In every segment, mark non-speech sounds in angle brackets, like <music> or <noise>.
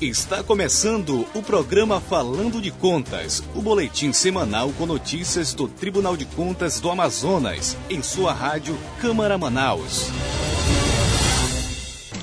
Está começando o programa Falando de Contas, o boletim semanal com notícias do Tribunal de Contas do Amazonas, em sua rádio Câmara Manaus.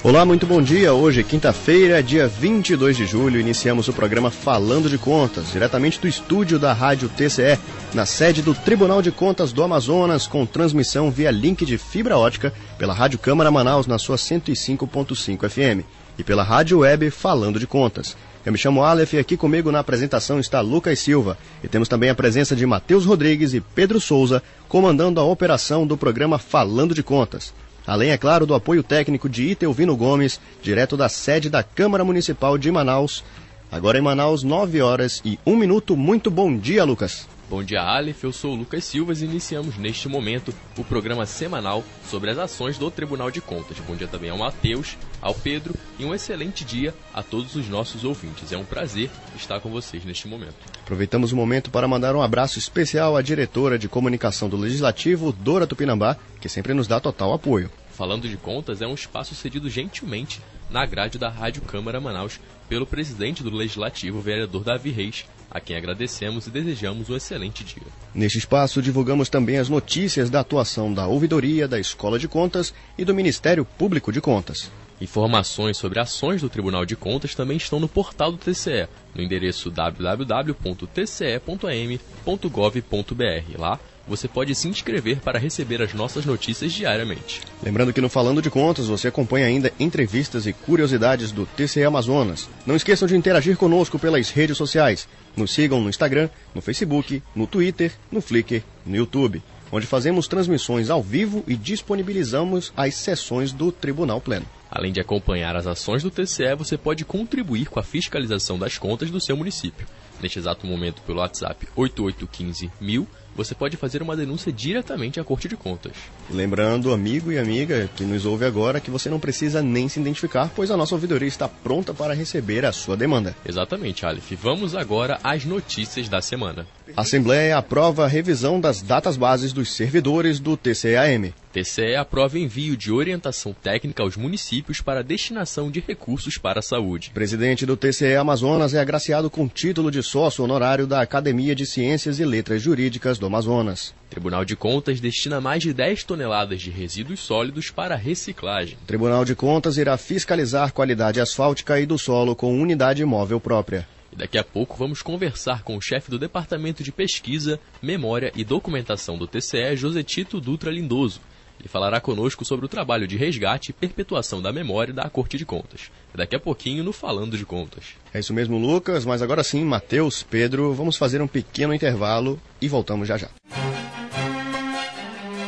Olá, muito bom dia. Hoje, quinta-feira, dia 22 de julho, iniciamos o programa Falando de Contas, diretamente do estúdio da Rádio TCE, na sede do Tribunal de Contas do Amazonas, com transmissão via link de fibra ótica pela Rádio Câmara Manaus na sua 105.5 FM e pela rádio web Falando de Contas. Eu me chamo Aleph e aqui comigo na apresentação está Lucas Silva. E temos também a presença de Matheus Rodrigues e Pedro Souza, comandando a operação do programa Falando de Contas. Além, é claro, do apoio técnico de Itelvino Gomes, direto da sede da Câmara Municipal de Manaus. Agora em Manaus, 9 horas e 1 minuto. Muito bom dia, Lucas. Bom dia, Aleph. Eu sou o Lucas Silva e iniciamos neste momento o programa semanal sobre as ações do Tribunal de Contas. Bom dia também ao Matheus, ao Pedro e um excelente dia a todos os nossos ouvintes. É um prazer estar com vocês neste momento. Aproveitamos o momento para mandar um abraço especial à diretora de comunicação do Legislativo, Dora Tupinambá, que sempre nos dá total apoio. Falando de Contas é um espaço cedido gentilmente na grade da Rádio Câmara Manaus pelo presidente do Legislativo, vereador Davi Reis, a quem agradecemos e desejamos um excelente dia. Neste espaço, divulgamos também as notícias da atuação da Ouvidoria, da Escola de Contas e do Ministério Público de Contas. Informações sobre ações do Tribunal de Contas também estão no portal do TCE, no endereço www.tce.am.gov.br. Lá você pode se inscrever para receber as nossas notícias diariamente. Lembrando que no Falando de Contas você acompanha ainda entrevistas e curiosidades do TCE Amazonas. Não esqueçam de interagir conosco pelas redes sociais. Nos sigam no Instagram, no Facebook, no Twitter, no Flickr, no YouTube, onde fazemos transmissões ao vivo e disponibilizamos as sessões do Tribunal Pleno. Além de acompanhar as ações do TCE, você pode contribuir com a fiscalização das contas do seu município. Neste exato momento, pelo WhatsApp 8815 1000 você pode fazer uma denúncia diretamente à Corte de Contas. Lembrando, amigo e amiga que nos ouve agora, que você não precisa nem se identificar, pois a nossa ouvidoria está pronta para receber a sua demanda. Exatamente, Aleph. Vamos agora às notícias da semana. A Assembleia aprova a revisão das datas bases dos servidores do TCAM. TCE aprova envio de orientação técnica aos municípios para destinação de recursos para a saúde. Presidente do TCE Amazonas é agraciado com título de sócio honorário da Academia de Ciências e Letras Jurídicas do Amazonas. Tribunal de Contas destina mais de 10 toneladas de resíduos sólidos para reciclagem. Tribunal de Contas irá fiscalizar qualidade asfáltica e do solo com unidade móvel própria. Daqui a pouco vamos conversar com o chefe do Departamento de Pesquisa, Memória e Documentação do TCE, José Tito Dutra Lindoso e falará conosco sobre o trabalho de resgate e perpetuação da memória da Corte de Contas. Daqui a pouquinho no Falando de Contas. É isso mesmo, Lucas, mas agora sim, Matheus, Pedro, vamos fazer um pequeno intervalo e voltamos já já.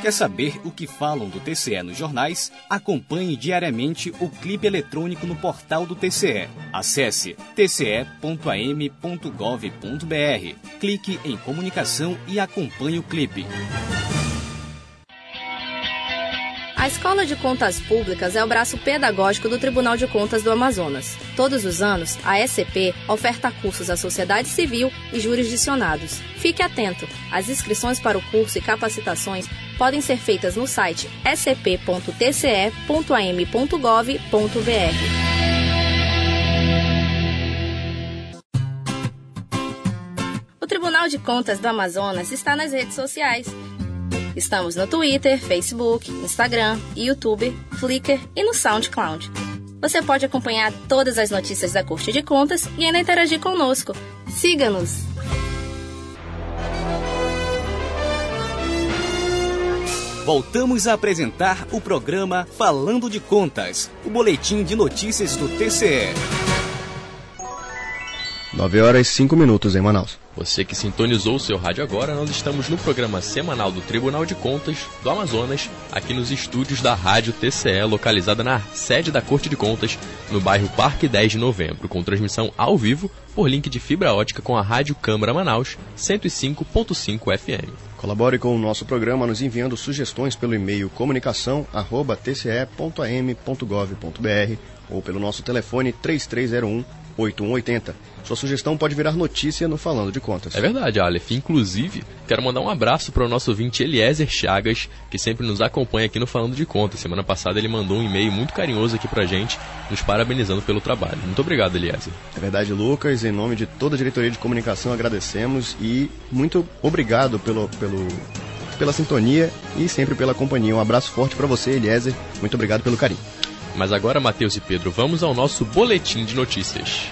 Quer saber o que falam do TCE nos jornais? Acompanhe diariamente o clipe eletrônico no portal do TCE. Acesse tce.am.gov.br. Clique em comunicação e acompanhe o clipe. A Escola de Contas Públicas é o braço pedagógico do Tribunal de Contas do Amazonas. Todos os anos, a SCP oferta cursos à sociedade civil e jurisdicionados. Fique atento! As inscrições para o curso e capacitações podem ser feitas no site scp.tce.am.gov.br. O Tribunal de Contas do Amazonas está nas redes sociais Estamos no Twitter, Facebook, Instagram, YouTube, Flickr e no SoundCloud. Você pode acompanhar todas as notícias da Corte de Contas e ainda interagir conosco. Siga-nos! Voltamos a apresentar o programa Falando de Contas, o boletim de notícias do TCE. 9 horas e 5 minutos em Manaus. Você que sintonizou o seu rádio agora, nós estamos no programa semanal do Tribunal de Contas do Amazonas, aqui nos estúdios da Rádio TCE, localizada na sede da Corte de Contas, no bairro Parque 10 de Novembro, com transmissão ao vivo por link de fibra ótica com a Rádio Câmara Manaus 105.5 FM. Colabore com o nosso programa nos enviando sugestões pelo e-mail comunicação@tce.am.gov.br ou pelo nosso telefone 3301 8180. Sua sugestão pode virar notícia no Falando de Contas. É verdade, Aleph. Inclusive, quero mandar um abraço para o nosso ouvinte Eliezer Chagas, que sempre nos acompanha aqui no Falando de Contas. Semana passada ele mandou um e-mail muito carinhoso aqui pra gente, nos parabenizando pelo trabalho. Muito obrigado, Eliezer. É verdade, Lucas. Em nome de toda a diretoria de comunicação, agradecemos e muito obrigado pelo, pelo, pela sintonia e sempre pela companhia. Um abraço forte para você, Eliezer. Muito obrigado pelo carinho. Mas agora, Matheus e Pedro, vamos ao nosso boletim de notícias.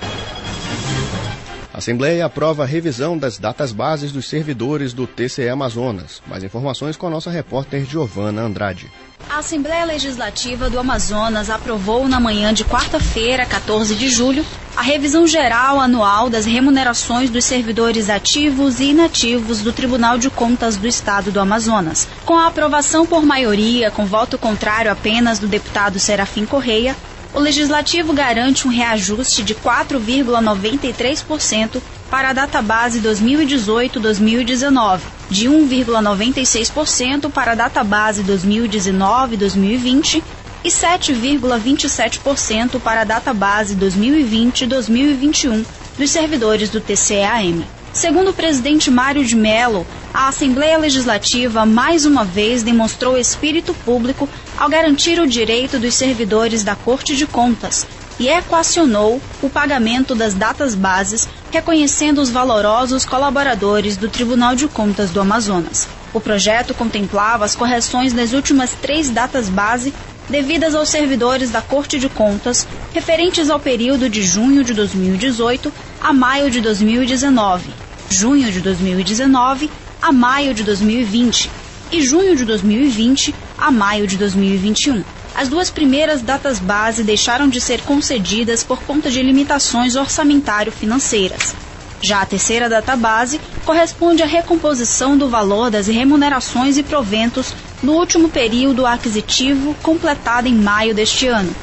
A Assembleia aprova a revisão das datas bases dos servidores do TCE Amazonas. Mais informações com a nossa repórter Giovana Andrade. A Assembleia Legislativa do Amazonas aprovou na manhã de quarta-feira, 14 de julho, a revisão geral anual das remunerações dos servidores ativos e inativos do Tribunal de Contas do Estado do Amazonas. Com a aprovação por maioria, com voto contrário apenas do deputado Serafim Correia, o Legislativo garante um reajuste de 4,93% para a database 2018-2019, de 1,96% para a database 2019-2020 e 7,27% para a database 2020-2021 dos servidores do TCEAM. Segundo o presidente Mário de Mello, a Assembleia Legislativa mais uma vez demonstrou espírito público ao garantir o direito dos servidores da Corte de Contas e equacionou o pagamento das datas bases, reconhecendo os valorosos colaboradores do Tribunal de Contas do Amazonas. O projeto contemplava as correções das últimas três datas base devidas aos servidores da Corte de Contas referentes ao período de junho de 2018 a maio de 2019 junho de 2019 a maio de 2020 e junho de 2020 a maio de 2021. As duas primeiras datas base deixaram de ser concedidas por conta de limitações orçamentário-financeiras. Já a terceira data base corresponde à recomposição do valor das remunerações e proventos no último período aquisitivo completado em maio deste ano,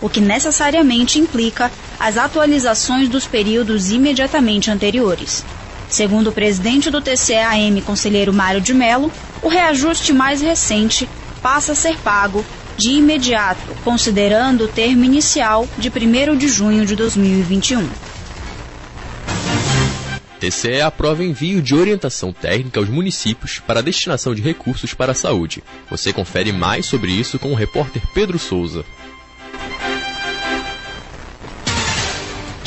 o que necessariamente implica as atualizações dos períodos imediatamente anteriores. Segundo o presidente do TCEAM, conselheiro Mário de Mello, o reajuste mais recente passa a ser pago de imediato, considerando o termo inicial de 1 de junho de 2021. TCE aprova envio de orientação técnica aos municípios para a destinação de recursos para a saúde. Você confere mais sobre isso com o repórter Pedro Souza.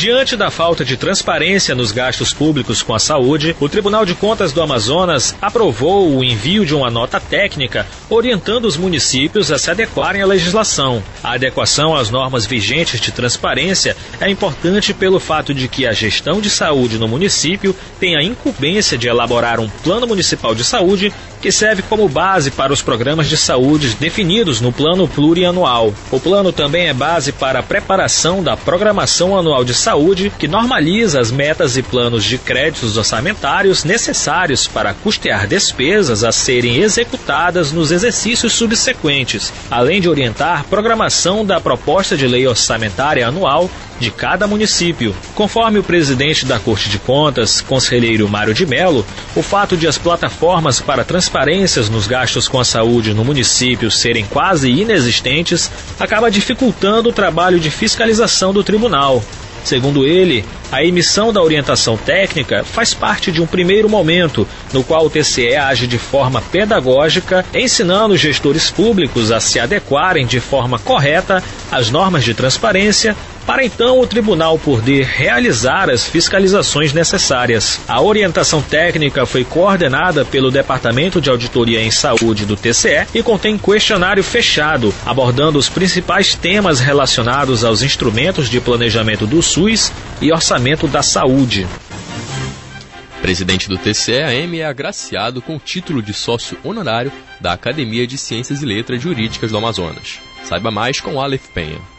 Diante da falta de transparência nos gastos públicos com a saúde, o Tribunal de Contas do Amazonas aprovou o envio de uma nota técnica orientando os municípios a se adequarem à legislação. A adequação às normas vigentes de transparência é importante pelo fato de que a gestão de saúde no município tem a incumbência de elaborar um plano municipal de saúde que serve como base para os programas de saúde definidos no plano plurianual. O plano também é base para a preparação da programação anual de saúde, que normaliza as metas e planos de créditos orçamentários necessários para custear despesas a serem executadas nos exercícios subsequentes, além de orientar programação da proposta de lei orçamentária anual de cada município. Conforme o presidente da Corte de Contas, conselheiro Mário de Mello, o fato de as plataformas para transparências nos gastos com a saúde no município serem quase inexistentes acaba dificultando o trabalho de fiscalização do tribunal. Segundo ele, a emissão da orientação técnica faz parte de um primeiro momento no qual o TCE age de forma pedagógica, ensinando os gestores públicos a se adequarem de forma correta às normas de transparência para então o tribunal poder realizar as fiscalizações necessárias. A orientação técnica foi coordenada pelo Departamento de Auditoria em Saúde do TCE e contém questionário fechado, abordando os principais temas relacionados aos instrumentos de planejamento do SUS e orçamento da saúde. Presidente do TCE-AM é agraciado com o título de sócio honorário da Academia de Ciências e Letras Jurídicas do Amazonas. Saiba mais com Aleph Penha.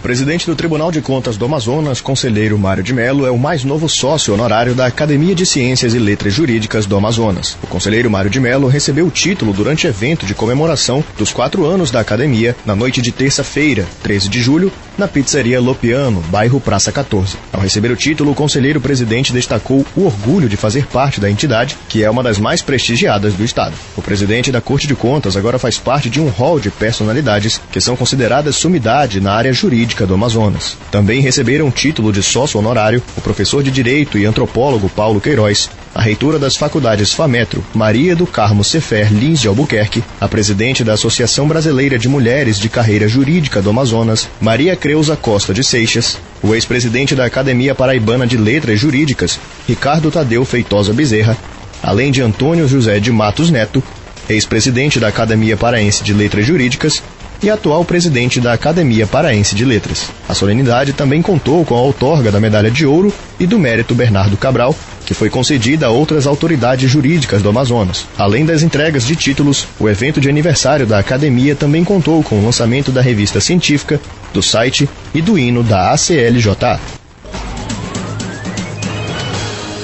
O presidente do Tribunal de Contas do Amazonas, conselheiro Mário de Mello, é o mais novo sócio honorário da Academia de Ciências e Letras Jurídicas do Amazonas. O conselheiro Mário de Mello recebeu o título durante evento de comemoração dos quatro anos da academia na noite de terça-feira, 13 de julho, na pizzaria Lopiano, bairro Praça 14. Ao receber o título, o conselheiro presidente destacou o orgulho de fazer parte da entidade, que é uma das mais prestigiadas do Estado. O presidente da Corte de Contas agora faz parte de um hall de personalidades que são consideradas sumidade na área jurídica Jurídica do Amazonas. Também receberam título de sócio honorário o professor de Direito e antropólogo Paulo Queiroz, a reitora das faculdades FAMetro, Maria do Carmo Sefer Lins de Albuquerque, a presidente da Associação Brasileira de Mulheres de Carreira Jurídica do Amazonas, Maria Creuza Costa de Seixas, o ex-presidente da Academia Paraibana de Letras Jurídicas, Ricardo Tadeu Feitosa Bezerra, além de Antônio José de Matos Neto, ex-presidente da Academia Paraense de Letras Jurídicas, e atual presidente da Academia Paraense de Letras. A solenidade também contou com a outorga da Medalha de Ouro e do Mérito Bernardo Cabral, que foi concedida a outras autoridades jurídicas do Amazonas. Além das entregas de títulos, o evento de aniversário da Academia também contou com o lançamento da revista científica, do site e do hino da ACLJ.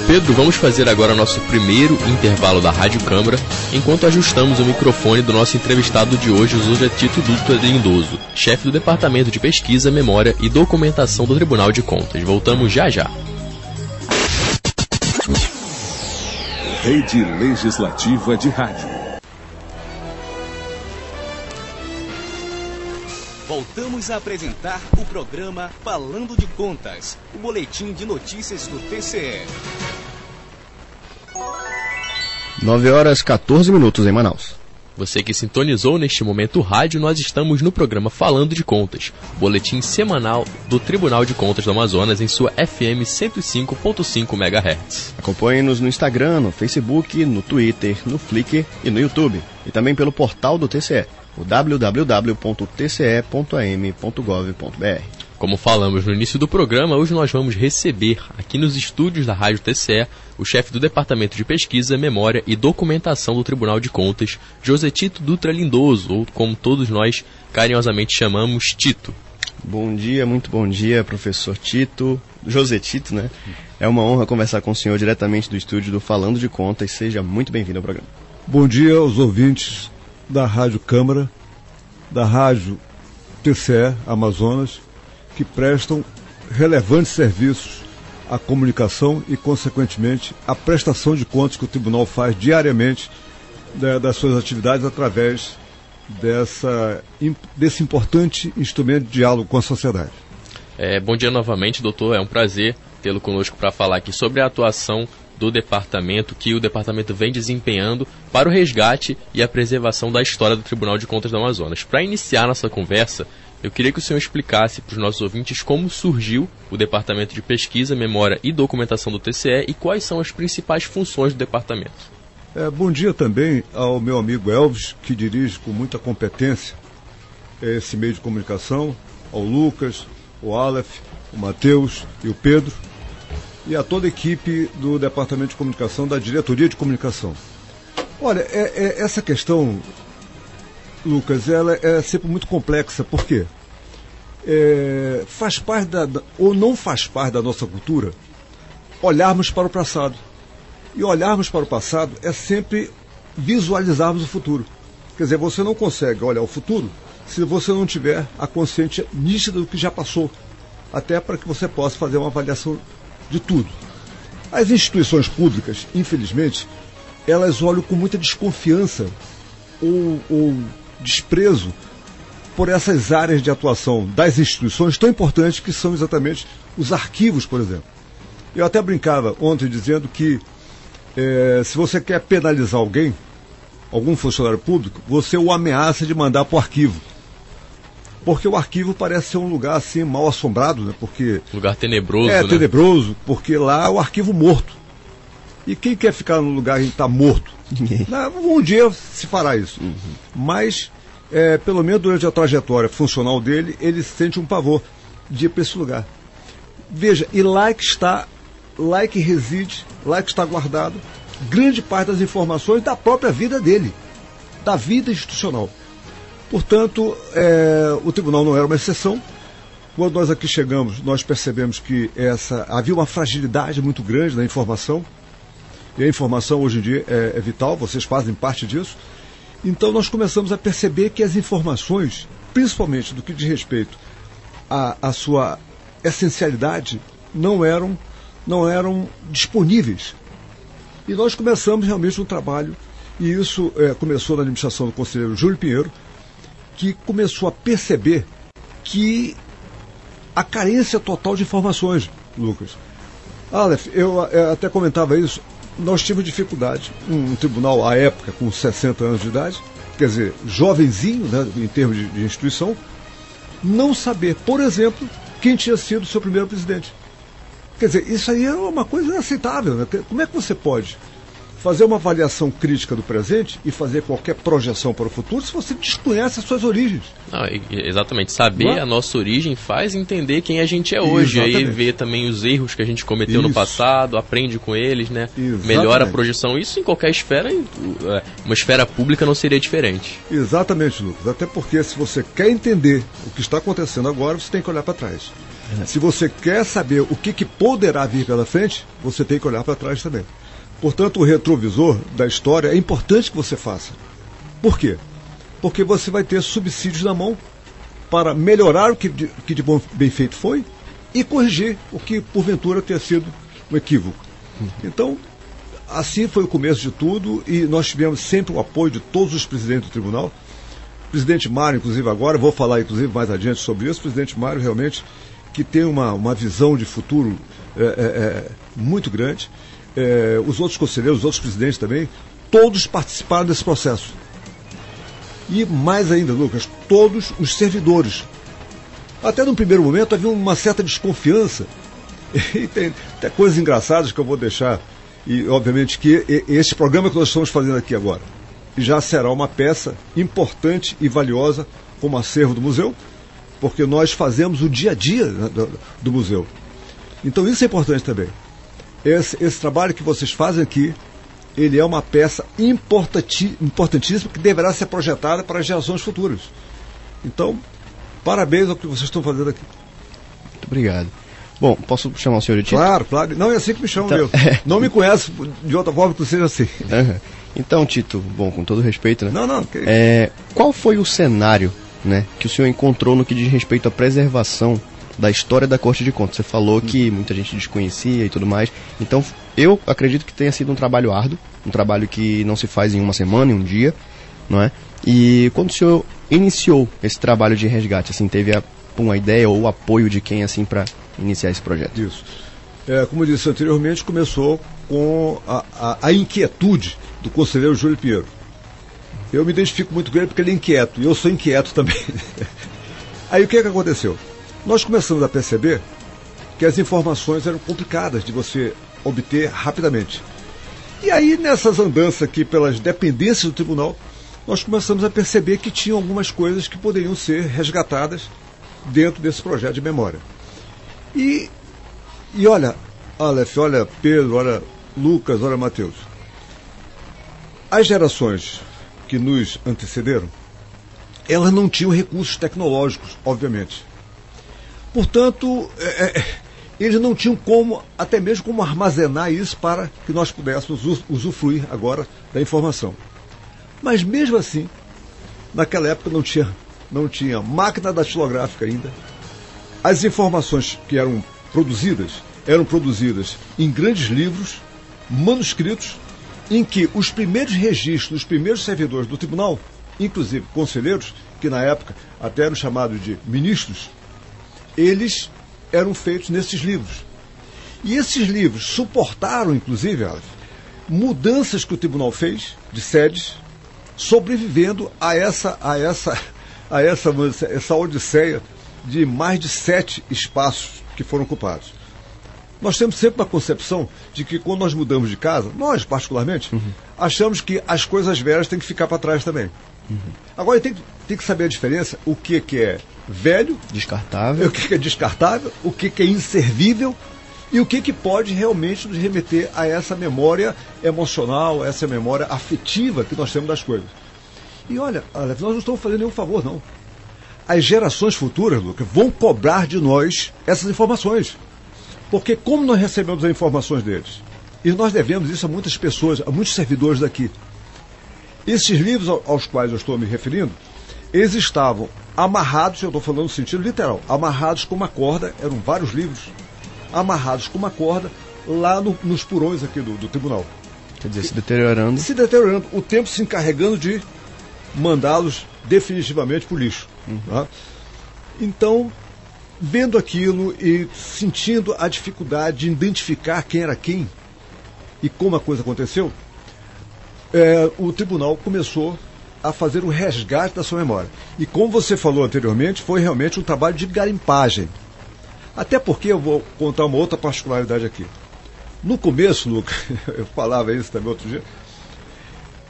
Pedro, vamos fazer agora nosso primeiro intervalo da Rádio Câmara, enquanto ajustamos o microfone do nosso entrevistado de hoje, o José Tito Dutra Lindoso, chefe do Departamento de Pesquisa, Memória e Documentação do Tribunal de Contas. Voltamos já já. Rede Legislativa de Rádio. Voltamos a apresentar o programa Falando de Contas, o boletim de notícias do TCE. 9 horas 14 minutos em Manaus. Você que sintonizou neste momento o rádio, nós estamos no programa Falando de Contas, boletim semanal do Tribunal de Contas do Amazonas em sua FM 105.5 MHz. Acompanhe-nos no Instagram, no Facebook, no Twitter, no Flickr e no YouTube. E também pelo portal do TCE, o www.tce.am.gov.br. Como falamos no início do programa, hoje nós vamos receber aqui nos estúdios da Rádio TCE o chefe do Departamento de Pesquisa, Memória e Documentação do Tribunal de Contas, José Tito Dutra Lindoso, ou como todos nós carinhosamente chamamos, Tito. Bom dia, muito bom dia, professor Tito, José Tito, né? É uma honra conversar com o senhor diretamente do estúdio do Falando de Contas. Seja muito bem-vindo ao programa. Bom dia aos ouvintes da Rádio Câmara, da Rádio TCE Amazonas que prestam relevantes serviços à comunicação e, consequentemente, à prestação de contas que o tribunal faz diariamente das suas atividades através dessa, desse importante instrumento de diálogo com a sociedade. É, bom dia novamente, doutor. É um prazer tê-lo conosco para falar aqui sobre a atuação do departamento que o departamento vem desempenhando para o resgate e a preservação da história do Tribunal de Contas do Amazonas. Para iniciar nossa conversa, eu queria que o senhor explicasse para os nossos ouvintes como surgiu o Departamento de Pesquisa, Memória e Documentação do TCE e quais são as principais funções do departamento. É, bom dia também ao meu amigo Elvis, que dirige com muita competência esse meio de comunicação, ao Lucas, o Aleph, o Matheus e o Pedro, e a toda a equipe do Departamento de Comunicação, da Diretoria de Comunicação. Olha, é, é, essa questão Lucas, ela é sempre muito complexa. Por quê? É, faz parte da, ou não faz parte da nossa cultura olharmos para o passado. E olharmos para o passado é sempre visualizarmos o futuro. Quer dizer, você não consegue olhar o futuro se você não tiver a consciência nítida do que já passou, até para que você possa fazer uma avaliação de tudo. As instituições públicas, infelizmente, elas olham com muita desconfiança ou, ou desprezo por essas áreas de atuação das instituições tão importantes que são exatamente os arquivos, por exemplo. Eu até brincava ontem dizendo que é, se você quer penalizar alguém, algum funcionário público, você o ameaça de mandar para o arquivo. Porque o arquivo parece ser um lugar assim mal assombrado, né? Porque lugar tenebroso, é né? tenebroso, porque lá é o arquivo morto. E quem quer ficar no lugar em que está morto? um dia se fará isso. Uhum. Mas, é, pelo menos durante a trajetória funcional dele, ele sente um pavor de ir para esse lugar. Veja, e lá é que está, lá é que reside, lá é que está guardado grande parte das informações da própria vida dele, da vida institucional. Portanto, é, o tribunal não era uma exceção. Quando nós aqui chegamos, nós percebemos que essa havia uma fragilidade muito grande na informação e a informação hoje em dia é, é vital, vocês fazem parte disso. Então nós começamos a perceber que as informações, principalmente do que diz respeito à, à sua essencialidade, não eram, não eram disponíveis. E nós começamos realmente um trabalho, e isso é, começou na administração do conselheiro Júlio Pinheiro, que começou a perceber que a carência total de informações, Lucas. Aleph, eu, eu até comentava isso, nós tivemos dificuldade. Um, tribunal, à época, com 60 anos de idade, quer dizer, jovenzinho, né, em termos de, de instituição, não saber, por exemplo, quem tinha sido seu primeiro presidente. Quer dizer, isso aí é uma coisa inaceitável. Né? Como é que você pode fazer uma avaliação crítica do presente e fazer qualquer projeção para o futuro se você desconhece as suas origens. Não, exatamente. Saber é? a nossa origem faz entender quem a gente é hoje. Exatamente. Aí ver também os erros que a gente cometeu Isso. no passado, aprende com eles, né? Exatamente. Melhora a projeção. Isso em qualquer esfera, é, uma esfera pública não seria diferente. Exatamente, Lucas. Até porque se você quer entender o que está acontecendo agora, você tem que olhar para trás. É. Se você quer saber o que, que poderá vir pela frente, você tem que olhar para trás também. Portanto, o retrovisor da história é importante que você faça. Por quê? Porque você vai ter subsídios na mão para melhorar o que de, que de bom, bem feito foi e corrigir o que porventura tenha sido um equívoco. Então, assim foi o começo de tudo e nós tivemos sempre o apoio de todos os presidentes do tribunal. O presidente Mário, inclusive agora, vou falar inclusive mais adiante sobre isso, o presidente Mário realmente que tem uma, uma visão de futuro é, é, é muito grande é, os outros conselheiros, os outros presidentes também, todos participaram desse processo. E mais ainda, Lucas, todos os servidores. Até no primeiro momento havia uma certa desconfiança. <laughs> E tem, tem coisas engraçadas que eu vou deixar. E, obviamente, que esse programa que nós estamos fazendo aqui agora já será uma peça importante e valiosa como acervo do museu, porque nós fazemos o dia a dia né, do museu. Então, isso é importante também. Esse, esse trabalho que vocês fazem aqui, ele é uma peça importantíssima que deverá ser projetada para gerações futuras. Então, parabéns ao que vocês estão fazendo aqui. Muito obrigado. Bom, posso chamar o senhor de Tito? Claro, claro. Não, é assim que me chamam então, mesmo. <laughs> É... Não me conhece de outra forma que seja assim. Uhum. Então, Tito, bom, com todo respeito, né? Não, não. Que... É, qual foi o cenário né, que o senhor encontrou no que diz respeito à preservação da história da Corte de Contas. Você falou que muita gente desconhecia e tudo mais. Então, eu acredito que tenha sido um trabalho árduo, um trabalho que não se faz em uma semana, em um dia, não é? E quando o senhor iniciou esse trabalho de resgate, assim, teve a, uma ideia ou apoio de quem, assim, para iniciar esse projeto? Isso. É, como eu disse anteriormente, começou com a, a, a inquietude do conselheiro Júlio Pinheiro. Eu me identifico muito com ele porque ele é inquieto, e eu sou inquieto também. <laughs> Aí o que, é que aconteceu? Nós começamos a perceber que as informações eram complicadas de você obter rapidamente. E aí, nessas andanças aqui pelas dependências do tribunal, nós começamos a perceber que tinham algumas coisas que poderiam ser resgatadas dentro desse projeto de memória. E, e olha, Aleph, olha Pedro, olha Lucas, olha Mateus. As gerações que nos antecederam, elas não tinham recursos tecnológicos, obviamente. Portanto, é, é, eles não tinham como, até mesmo como armazenar isso para que nós pudéssemos usufruir agora da informação. Mas mesmo assim, naquela época não tinha, não tinha máquina datilográfica ainda. As informações que eram produzidas eram produzidas em grandes livros, manuscritos, em que os primeiros registros, os primeiros servidores do tribunal, inclusive conselheiros, que na época até eram chamados de ministros, eles eram feitos nesses livros. E esses livros suportaram, inclusive, mudanças que o tribunal fez de sedes, sobrevivendo a essa, a essa, a essa, essa odisseia de mais de sete espaços que foram ocupados. Nós temos sempre uma concepção de que quando nós mudamos de casa, nós particularmente, uhum. achamos que as coisas velhas têm que ficar para trás também. Uhum. Agora tem, tem que saber a diferença, o que, que é velho, descartável, o que, que é descartável, o que, que é inservível e o que, que pode realmente nos remeter a essa memória emocional, essa memória afetiva que nós temos das coisas. E olha, nós não estamos fazendo nenhum favor, não. As gerações futuras, Lucas, vão cobrar de nós essas informações. Porque como nós recebemos as informações deles? E nós devemos isso a muitas pessoas, a muitos servidores daqui. Esses livros aos quais eu estou me referindo, eles estavam amarrados, eu estou falando no sentido literal, amarrados com uma corda, eram vários livros, amarrados com uma corda lá no, nos porões aqui do, do, tribunal. Quer dizer, se deteriorando. Se deteriorando, o tempo se encarregando de mandá-los definitivamente para o lixo. Uhum. Tá? Então, vendo aquilo e sentindo a dificuldade de identificar quem era quem e como a coisa aconteceu, é, o tribunal começou a fazer o resgate da sua memória. E como você falou anteriormente, foi realmente um trabalho de garimpagem. Até porque eu vou contar uma outra particularidade aqui. No começo, Lucas, <laughs> eu falava isso também outro dia,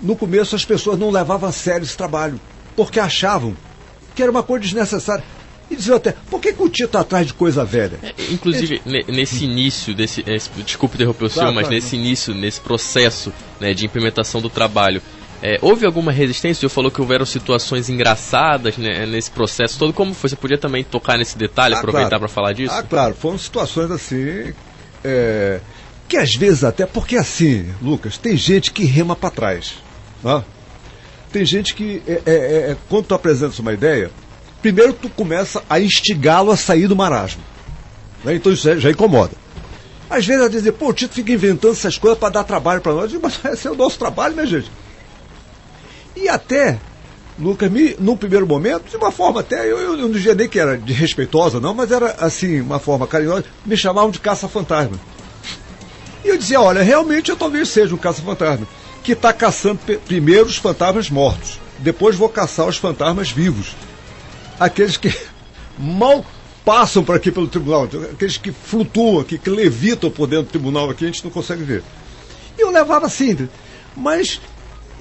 no começo as pessoas não levavam a sério esse trabalho, porque achavam que era uma coisa desnecessária. E diziam até, por que, que o tio está atrás de coisa velha? É, inclusive, nesse início, desse, esse, desculpe interromper o senhor, mas nesse início, nesse processo né, de implementação do trabalho, é, houve alguma resistência? O senhor falou que houveram situações engraçadas né, nesse processo todo. Como foi? Você podia também tocar nesse detalhe, ah, aproveitar claro. para falar disso? Ah, claro. Foram situações assim. É, que às vezes até. Porque assim, Lucas, tem gente que rema para trás. Né? Tem gente que. É, é, é quando tu apresentas uma ideia, primeiro tu começa a instigá-lo a sair do marasmo. Né? Então isso já, incomoda. Às vezes ela dizer, pô, o Tito fica inventando essas coisas para dar trabalho para nós. Eu mas <laughs> esse é o nosso trabalho, minha gente. E até, Lucas, me, primeiro momento, de uma forma até, eu, eu não dizia nem que era de respeitosa, não, mas era assim, uma forma carinhosa, me chamavam de caça-fantasma. E eu dizia, olha, realmente eu talvez seja um caça-fantasma, que está caçando primeiro os fantasmas mortos, depois vou caçar os fantasmas vivos. Aqueles que <laughs> mal passam por aqui pelo tribunal, aqueles que flutuam aqui, que levitam por dentro do tribunal aqui, a gente não consegue ver. E eu levava assim, mas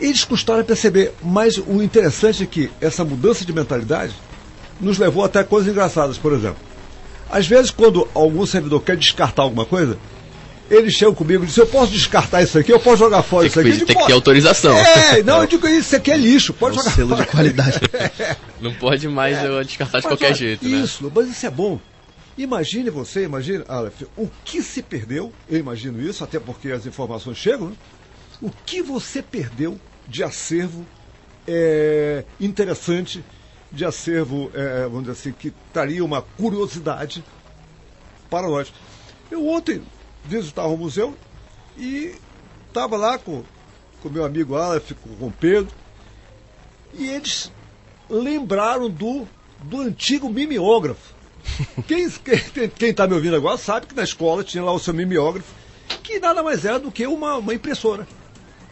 eles custaram a perceber, mas o interessante é que essa mudança de mentalidade nos levou até coisas engraçadas, por exemplo. Às vezes, quando algum servidor quer descartar alguma coisa, eles chegam comigo e dizem, eu posso descartar isso aqui, eu posso jogar fora tem isso aqui. Tem que ter autorização. É, não, eu digo, isso aqui é lixo, pode é um jogar selo fora. de qualidade. <laughs> Não pode mais é. descartar de qualquer jeito, né? Isso, mas isso é bom. Imagine você, imagine, Aleph, o que se perdeu, eu imagino isso, até porque as informações chegam, né? O que você perdeu de acervo é, interessante, de acervo, é, vamos dizer assim, que traria uma curiosidade para nós. Eu ontem visitava o museu e estava lá com o meu amigo Aleph, com o Pedro, e eles lembraram do, do antigo mimeógrafo. <laughs> Quem está me ouvindo agora sabe que na escola tinha lá o seu mimeógrafo, que nada mais é do que uma, uma impressora.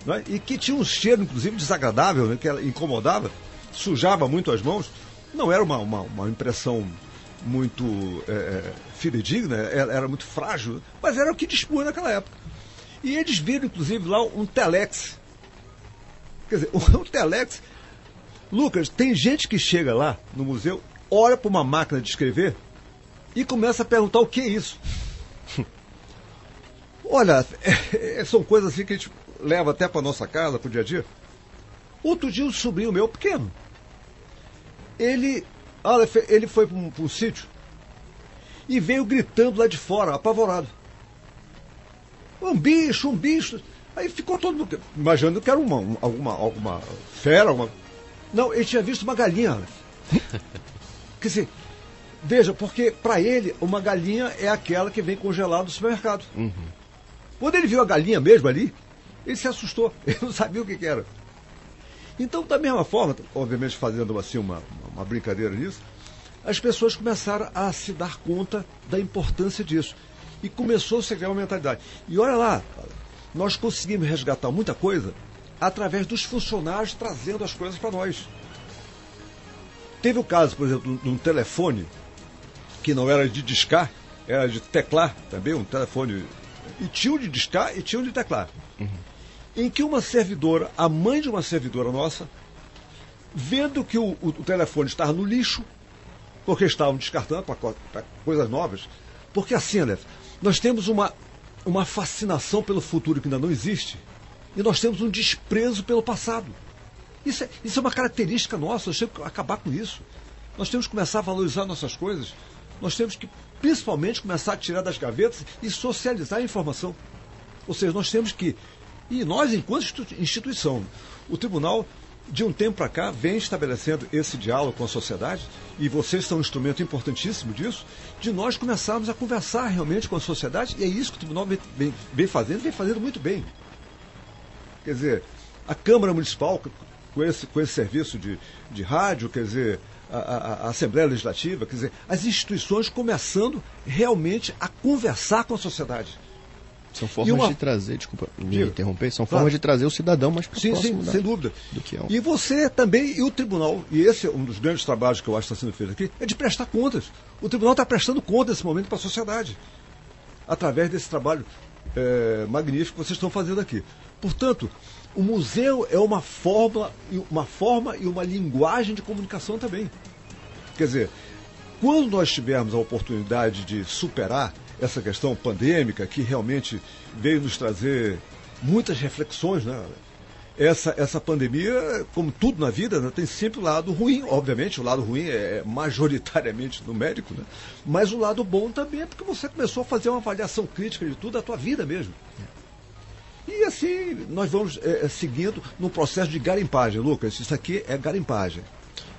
Né? E que tinha um cheiro, inclusive, desagradável, né? que ela incomodava, sujava muito as mãos. Não era uma, uma, uma impressão muito é, é fidedigna, era, era, muito frágil, mas era o que dispunha naquela época. E eles viram, inclusive, lá um telex. Quer dizer, <laughs> um telex. Lucas, tem gente que chega lá no museu, olha para uma máquina de escrever e começa a perguntar o que é isso. <laughs> Olha, <laughs> é, é, são coisas assim que a gente leva até para nossa casa, para o dia a dia. Outro dia, um sobrinho meu, pequeno, ele, ele foi para um, um sítio e veio gritando lá de fora, apavorado. Um bicho, um bicho. Aí ficou todo mundo imaginando que era uma, uma alguma, alguma fera. Uma... Não, ele tinha visto uma galinha. <laughs> Quer dizer, veja, porque para ele uma galinha é aquela que vem congelada no supermercado. Uhum. Quando ele viu a galinha mesmo ali, ele se assustou, <laughs> ele não sabia o que, que era. Então, da mesma forma, obviamente fazendo assim uma, uma brincadeira nisso, as pessoas começaram a se dar conta da importância disso. E começou a criar uma mentalidade. E olha lá, nós conseguimos resgatar muita coisa através dos funcionários trazendo as coisas para nós. Teve o caso, por exemplo, de um telefone que não era de discar, era de teclar também, um telefone. E tinha um de discar e tinha um de teclar. Uhum em que uma servidora, a mãe de uma servidora nossa, vendo que o, o, o telefone estava no lixo, porque estavam descartando para coisas novas, porque assim, Aleph, nós temos uma, uma fascinação pelo futuro que ainda não existe, e nós temos um desprezo pelo passado. Isso é, isso é uma característica nossa, nós temos que acabar com isso. Nós temos que começar a valorizar nossas coisas, nós temos que, principalmente, começar a tirar das gavetas e socializar a informação. Ou seja, nós temos que e nós, enquanto instituição, o tribunal, de um tempo para cá, vem estabelecendo esse diálogo com a sociedade, e vocês são um instrumento importantíssimo disso, de nós começarmos a conversar realmente com a sociedade, e é isso que o tribunal vem, vem, vem fazendo, vem fazendo muito bem. Quer dizer, a Câmara Municipal, com esse, com esse serviço de, de rádio, quer dizer, a, a, a, Assembleia Legislativa, quer dizer, as instituições começando realmente a conversar com a sociedade. São formas uma... de trazer, desculpa me interromper, são claro. formas de trazer o cidadão mais sim, próximo sim, da, sem dúvida. do que é. Um... E você também, e o tribunal, e esse é um dos grandes trabalhos que eu acho que está sendo feito aqui, é de prestar contas. O tribunal está prestando conta nesse momento para a sociedade, através desse trabalho é, magnífico que vocês estão fazendo aqui. Portanto, o museu é uma forma, uma forma e uma linguagem de comunicação também. Quer dizer, quando nós tivermos a oportunidade de superar essa questão pandêmica que realmente veio nos trazer muitas reflexões, né? Essa, essa pandemia, como tudo na vida, né, tem sempre o lado ruim. Obviamente, o lado ruim é majoritariamente numérico, né? mas o lado bom também é porque você começou a fazer uma avaliação crítica de tudo da tua vida mesmo. E assim, nós vamos é, seguindo no processo de garimpagem, Lucas. Isso aqui é garimpagem.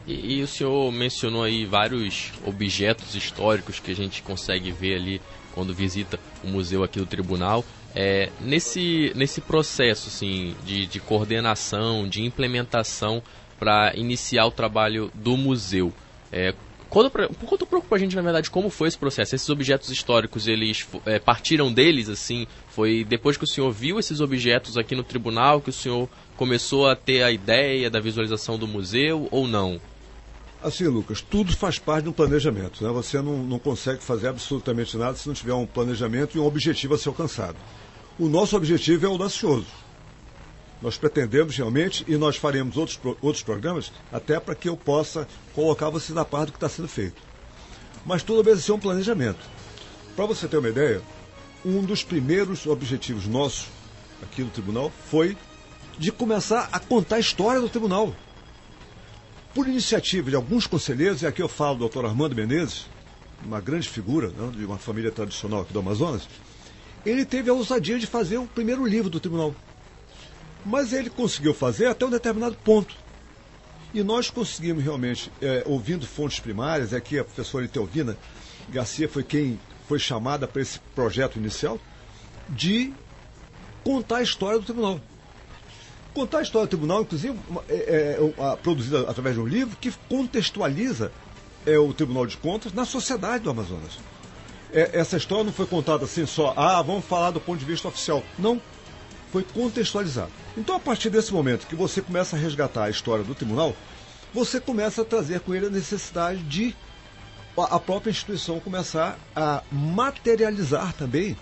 E, e, o senhor mencionou aí vários objetos históricos que a gente consegue ver ali quando visita o museu aqui do tribunal. É, nesse, nesse processo assim, de, de coordenação, de implementação para iniciar o trabalho do museu, é, Conta, pra, conta um pouco gente, na verdade, como foi esse processo. Esses objetos históricos, eles é, partiram deles, assim? Foi depois que o senhor viu esses objetos aqui no tribunal que o senhor começou a ter a ideia da visualização do museu ou não? Assim, Lucas, tudo faz parte de um planejamento. Né? Você não, não consegue fazer absolutamente nada se não tiver um planejamento e um objetivo a ser alcançado. O nosso objetivo é audacioso. Nós pretendemos realmente, e nós faremos outros, outros programas, até para que eu possa colocar você na parte do que está sendo feito. Mas tudo obedecer um planejamento. Para você ter uma ideia, um dos primeiros objetivos nossos aqui no tribunal foi de começar a contar a história do tribunal por iniciativa de alguns conselheiros, e aqui eu falo do doutor Armando Menezes, uma grande figura né, de uma família tradicional aqui do Amazonas, ele teve a ousadia de fazer o primeiro livro do tribunal. Mas ele conseguiu fazer até um determinado ponto. E nós conseguimos realmente, é, ouvindo fontes primárias, aqui a professora Itelvina Garcia foi quem foi chamada para esse projeto inicial, de contar a história do tribunal. Contar a história do tribunal, inclusive, é, é, produzida através de um livro que contextualiza é, o Tribunal de Contas na sociedade do Amazonas. É, essa história não foi contada assim só, ah, vamos falar do ponto de vista oficial. Não, foi contextualizado. Então, a partir desse momento que você começa a resgatar a história do tribunal, você começa a trazer com ele a necessidade de a própria instituição começar a materializar também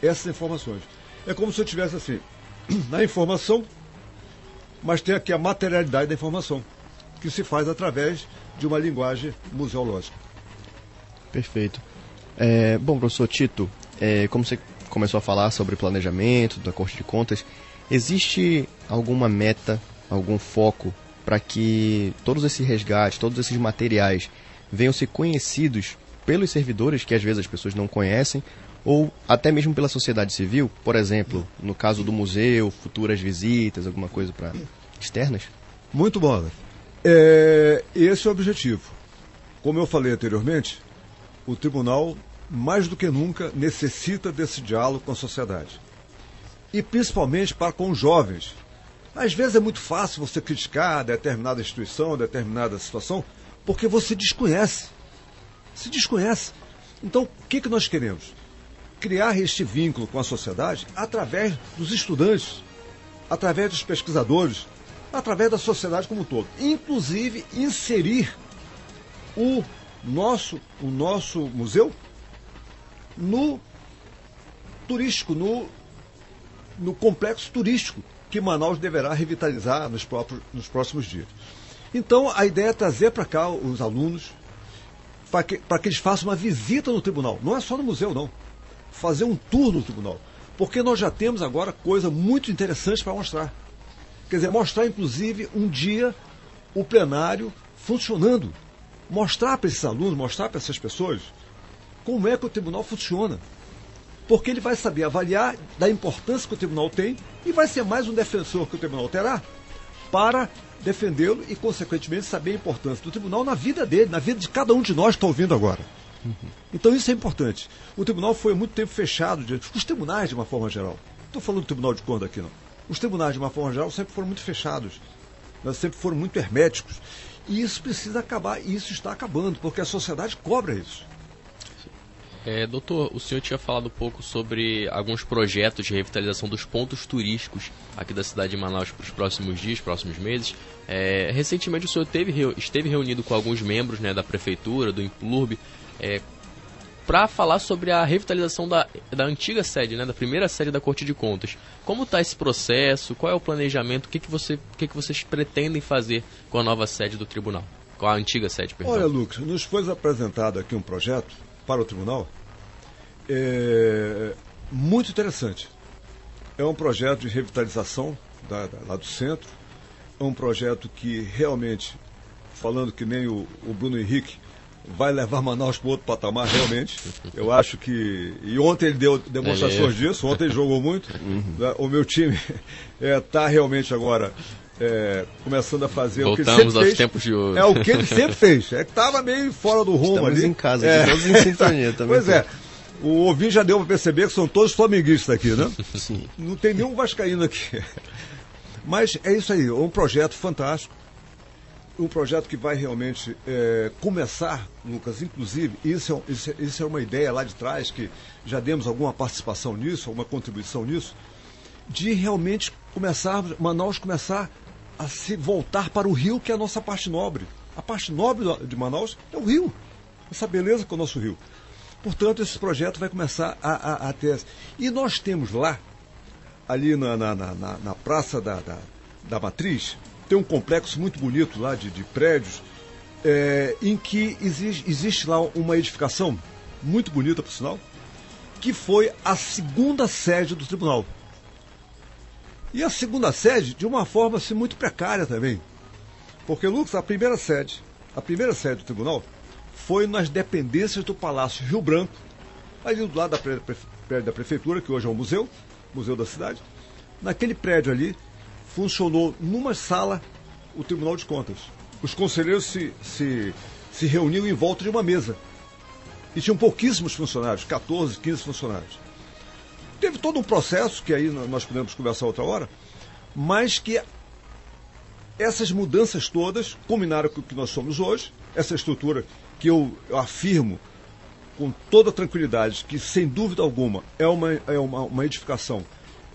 essas informações. É como se eu tivesse assim, <clears throat> na informação mas tem aqui a materialidade da informação, que se faz através de uma linguagem museológica. Perfeito. É, bom, professor Tito, é, como você começou a falar sobre planejamento da Corte de Contas, existe alguma meta, algum foco para que todos esses resgates, todos esses materiais venham ser conhecidos pelos servidores, que às vezes as pessoas não conhecem, ou até mesmo pela sociedade civil, por exemplo, no caso do museu, futuras visitas, alguma coisa para externas? Muito bom. É, esse é o objetivo. Como eu falei anteriormente, o tribunal, mais do que nunca, necessita desse diálogo com a sociedade. E principalmente para com os jovens. Às vezes é muito fácil você criticar determinada instituição, determinada situação, porque você desconhece. Se desconhece. Então, o que, que nós queremos? Criar este vínculo com a sociedade através dos estudantes, através dos pesquisadores, através da sociedade como um todo. Inclusive inserir o nosso, o nosso museu no turístico, no, no complexo turístico que Manaus deverá revitalizar nos, próprios, nos próximos dias. Então, a ideia é trazer para cá os alunos para que, que eles façam uma visita no tribunal. Não é só no museu, não fazer um tour no tribunal. Porque nós já temos agora coisa muito interessante para mostrar. Quer dizer, mostrar inclusive um dia o plenário funcionando. Mostrar para esses alunos, mostrar para essas pessoas como é que o tribunal funciona. Porque ele vai saber avaliar da importância que o tribunal tem e vai ser mais um defensor que o tribunal terá para defendê-lo e, consequentemente, saber a importância do tribunal na vida dele, na vida de cada um de nós que está ouvindo agora. Então isso é importante. O tribunal foi muito tempo fechado, os tribunais de uma forma geral. Não estou falando do Tribunal de Contas aqui, não. Os tribunais, de uma forma geral, sempre foram muito fechados. Né? Sempre foram muito herméticos. E isso precisa acabar, e isso está acabando, porque a sociedade cobra isso. É, doutor, o senhor tinha falado um pouco sobre alguns projetos de revitalização dos pontos turísticos aqui da cidade de Manaus para os próximos dias, próximos meses. É, recentemente o senhor teve, esteve reunido com alguns membros né, da prefeitura, do Implurb, é, para falar sobre a revitalização da, da antiga sede, né, da primeira sede da Corte de Contas. Como está esse processo? Qual é o planejamento? O que, que, você, o que, que vocês pretendem fazer com a nova sede do tribunal? Com a antiga sede, perdão. Olha, Lucas, nos foi apresentado aqui um projeto para o tribunal é, muito interessante. É um projeto de revitalização da, da, lá do centro. É um projeto que realmente, falando que nem o, o Bruno Henrique, vai levar Manaus para outro patamar, realmente. Eu acho que. E ontem ele deu demonstrações é disso, ontem ele jogou muito. Uhum. O meu time está <laughs> é, tá realmente agora é, começando a fazer Voltamos o que ele sempre aos fez. tempos de hoje. É o que ele sempre fez. É que estava meio fora do rumo Estamos ali. em casa, é. todos em sintonia <laughs> também. Pois é. O ouvinte já deu para perceber que são todos flamenguistas aqui, né? <laughs> Sim. Não tem nenhum vascaíno aqui. Mas é isso aí, é um projeto fantástico. Um projeto que vai realmente é, começar, Lucas, inclusive, isso é, isso, é, isso é uma ideia lá de trás, que já demos alguma participação nisso, alguma contribuição nisso, de realmente começar, Manaus começar a se voltar para o rio, que é a nossa parte nobre. A parte nobre de Manaus é o rio. Essa beleza que é o nosso rio. Portanto, esse projeto vai começar a, a, a ter. E nós temos lá, ali na, na, na, na Praça da, da, da, Matriz, tem um complexo muito bonito lá de, de prédios, é, em que existe, lá uma edificação, muito bonita por sinal, que foi a segunda sede do tribunal. E a segunda sede, de uma forma assim, muito precária também. Porque, Lucas, a primeira sede, a primeira sede do tribunal foi nas dependências do Palácio Rio Branco, ali do lado da da prefeitura, que hoje é um museu, museu da cidade. Naquele prédio ali, funcionou numa sala o Tribunal de Contas. Os conselheiros se, se, se reuniam em volta de uma mesa. E tinham pouquíssimos funcionários, 14, 15 funcionários. Teve todo um processo, que aí nós podemos conversar outra hora, mas que essas mudanças todas culminaram com o que nós somos hoje, essa estrutura que eu, eu afirmo com toda tranquilidade que, sem dúvida alguma, é uma, é uma, uma edificação,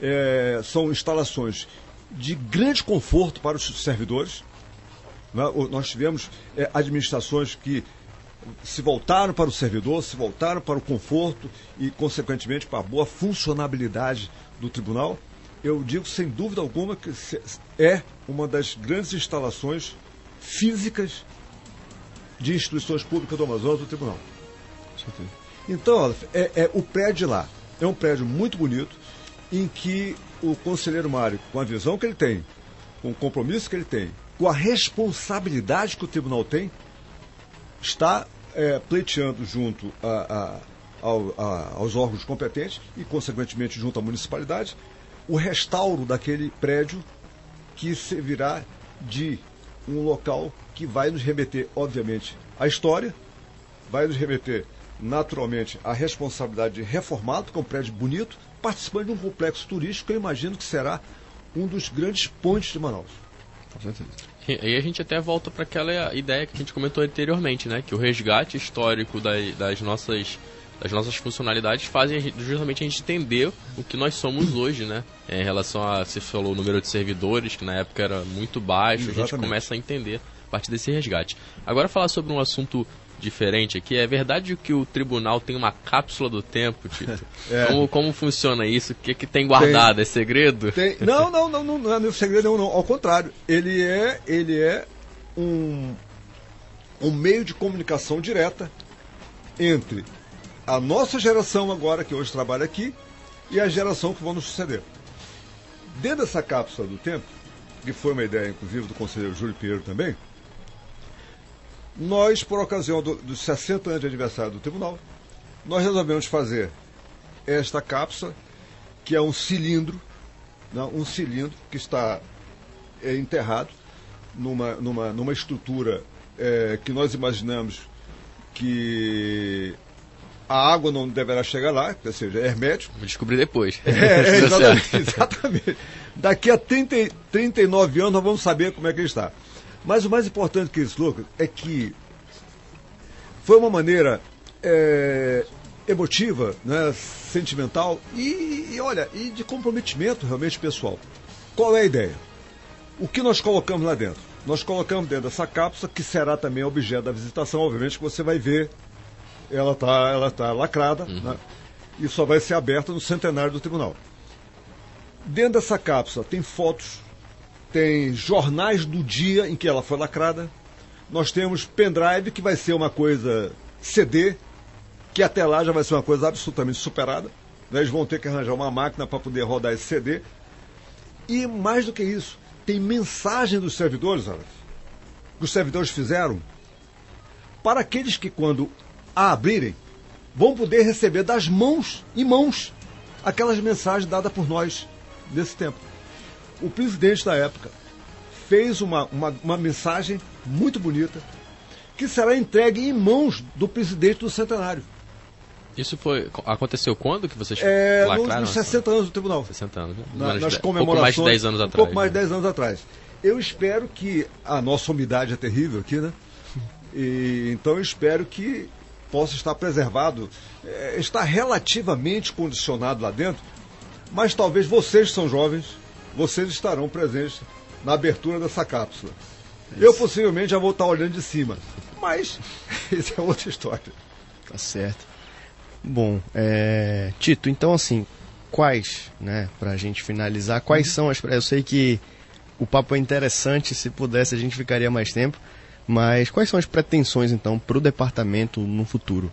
é, são instalações de grande conforto para os servidores. Né? Nós tivemos é, administrações que se voltaram para o servidor, se voltaram para o conforto e, consequentemente, para a boa funcionabilidade do tribunal. Eu digo sem dúvida alguma que é uma das grandes instalações físicas de instituições públicas do Amazonas do tribunal. Então, é, é, o prédio lá é um prédio muito bonito, em que o conselheiro Mário, com a visão que ele tem, com o compromisso que ele tem, com a responsabilidade que o tribunal tem, está é, pleiteando junto a, a, a, aos órgãos competentes e, consequentemente, junto à municipalidade, o restauro daquele prédio que servirá de um local que vai nos remeter, obviamente, à história, vai nos remeter, naturalmente, à responsabilidade de reformado, que é um prédio bonito, participando de um complexo turístico que eu imagino que será um dos grandes pontos de Manaus. Com certeza. E aí a gente até volta para aquela ideia que a gente comentou anteriormente, né? Que o resgate histórico das, das nossas das nossas funcionalidades fazem justamente a gente entender o que nós somos hoje, né? Em relação a, você falou, o número de servidores, que na época era muito baixo, Exatamente. a gente começa a entender a partir desse resgate. Agora falar sobre um assunto diferente aqui. É verdade que o tribunal tem uma cápsula do tempo, Tito? <laughs> é. como, como funciona isso? O que, que tem guardado? Tem, é segredo? Tem, <laughs> não, não, não, não, não é segredo não, não. Ao contrário, ele é, ele é um, um meio de comunicação direta entre a nossa geração agora, que hoje trabalha aqui, e a geração que vão nos suceder. Dentro dessa cápsula do tempo, que foi uma ideia, inclusive, do conselheiro Júlio Pinheiro também, nós, por ocasião do, dos 60 anos de aniversário do tribunal, nós resolvemos fazer esta cápsula, que é um cilindro, né, um cilindro que está é, enterrado numa, numa, numa estrutura é, que nós imaginamos que a água não deverá chegar lá, ou seja, é hermético. Vou descobrir depois. É, é <laughs> exatamente, <laughs> exatamente. Daqui a 30, 39 anos nós vamos saber como é que ele está. Mas o mais importante que isso, Lucas, é que foi uma maneira é, emotiva, né, sentimental e, e, olha, e de comprometimento realmente pessoal. Qual é a ideia? O que nós colocamos lá dentro? Nós colocamos dentro dessa cápsula, que será também objeto da visitação, obviamente que você vai ver, ela está ela tá lacrada, uhum. né, e só vai ser aberta no centenário do tribunal. Dentro dessa cápsula tem fotos, tem jornais do dia em que ela foi lacrada, nós temos pendrive, que vai ser uma coisa CD, que até lá já vai ser uma coisa absolutamente superada. Né? Eles vão ter que arranjar uma máquina para poder rodar esse CD. E mais do que isso, tem mensagem dos servidores, Aleph, que os servidores fizeram para aqueles que, quando a abrirem, vão poder receber das mãos e mãos aquelas mensagens dadas por nós nesse tempo. O presidente da época fez uma, uma, uma mensagem muito bonita que será entregue em mãos do presidente do centenário. Isso foi aconteceu quando que vocês é, lacraram? Nos 60 anos do tribunal. 60 anos. Né? Na, nas comemorações. Um pouco mais de 10 anos atrás. Um pouco mais de 10 anos atrás. Eu espero que a nossa umidade é terrível aqui, né? <laughs> E, então eu espero que possa estar preservado, é, está relativamente condicionado lá dentro, mas talvez vocês que são jovens, vocês estarão presentes na abertura dessa cápsula. Isso. Eu possivelmente já vou estar olhando de cima, mas <laughs> isso é outra história. Tá certo. Bom, é... Tito, então assim, quais, né, para a gente finalizar, quais são as. Eu sei que o papo é interessante, se pudesse a gente ficaria mais tempo, mas quais são as pretensões então para o departamento no futuro?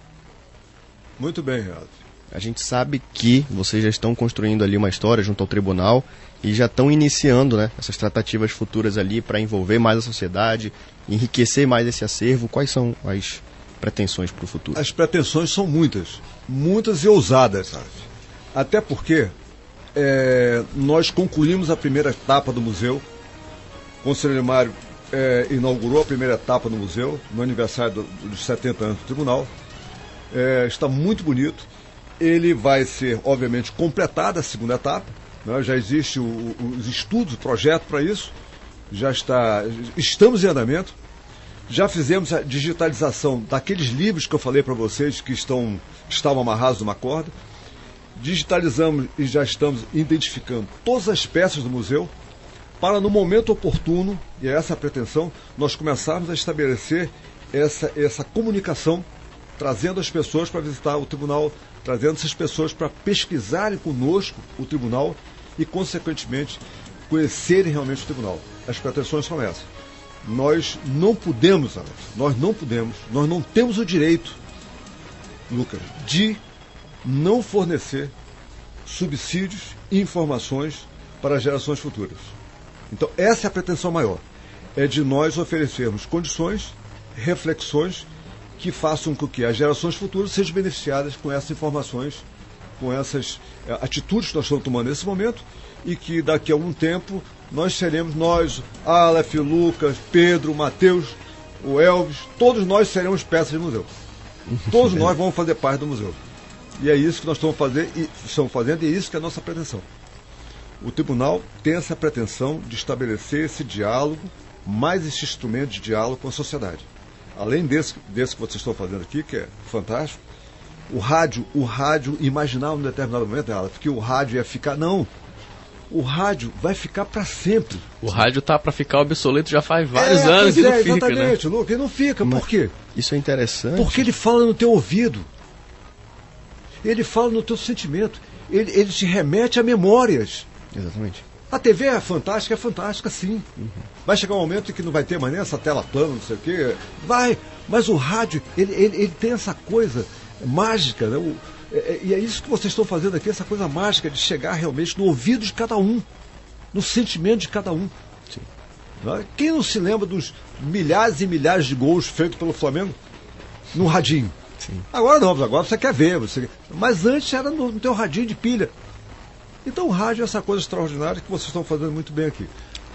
Muito bem, Renato. A gente sabe que vocês já estão construindo ali uma história junto ao tribunal e já estão iniciando né, essas tratativas futuras ali para envolver mais a sociedade, enriquecer mais esse acervo. Quais são as pretensões para o futuro? As pretensões são muitas, muitas e ousadas, sabe? Até porque é, nós concluímos a primeira etapa do museu. O Conselheiro Mário é, inaugurou a primeira etapa do museu, no aniversário do, dos 70 anos do tribunal. É, está muito bonito. Ele vai ser, obviamente, completado a segunda etapa né? Já existe o, o, os estudos, o projeto para isso. Já está. Estamos em andamento. Já fizemos a digitalização daqueles livros que eu falei para vocês que estão, estavam amarrados numa corda. Digitalizamos e já estamos identificando todas as peças do museu para no momento oportuno, e é essa a pretensão, nós começarmos a estabelecer essa, essa comunicação, trazendo as pessoas para visitar o tribunal, trazendo essas pessoas para pesquisarem conosco o tribunal e, consequentemente, conhecerem realmente o tribunal. As pretensões são essas. Nós não podemos, Alex, nós não podemos, nós não temos o direito, Lucas, de não fornecer subsídios e informações para gerações futuras. Então, essa é a pretensão maior. É de nós oferecermos condições, reflexões que façam com que as gerações futuras sejam beneficiadas com essas informações com essas é, atitudes que nós estamos tomando nesse momento e que daqui a algum tempo nós seremos, nós, Aleph, Lucas, Pedro, Mateus, o Elvis, todos nós seremos peças de museu. <laughs> Todos nós vamos fazer parte do museu. E é isso que nós estamos fazendo e, estamos fazendo e é isso que é a nossa pretensão. O tribunal tem essa pretensão de estabelecer esse diálogo, mais esse instrumento de diálogo com a sociedade. Além desse, desse que vocês estão fazendo aqui, que é fantástico, o rádio, o rádio imaginava em determinado momento, ela, que o rádio ia ficar. Não. O rádio vai ficar para sempre. O rádio tá para ficar obsoleto já faz vários é, anos e não é, fica, exatamente, né? Luca, e não fica. Mas Por quê? Isso é interessante. Porque ele fala no teu ouvido. Ele fala no teu sentimento. Ele, ele te remete a memórias. Exatamente. A TV é fantástica, é fantástica sim. Uhum. Vai chegar um momento em que não vai ter mais nem essa tela plana, não sei o quê. Vai, mas o rádio, ele, ele, ele tem essa coisa mágica, né? O, é, é, e é isso que vocês estão fazendo aqui, essa coisa mágica de chegar realmente no ouvido de cada um, no sentimento de cada um. Né? Quem não se lembra dos milhares e milhares de gols feitos pelo Flamengo no radinho? Sim. Agora não, agora você quer ver. Você... Mas antes era no, no teu radinho de pilha. Então o rádio é essa coisa extraordinária que vocês estão fazendo muito bem aqui.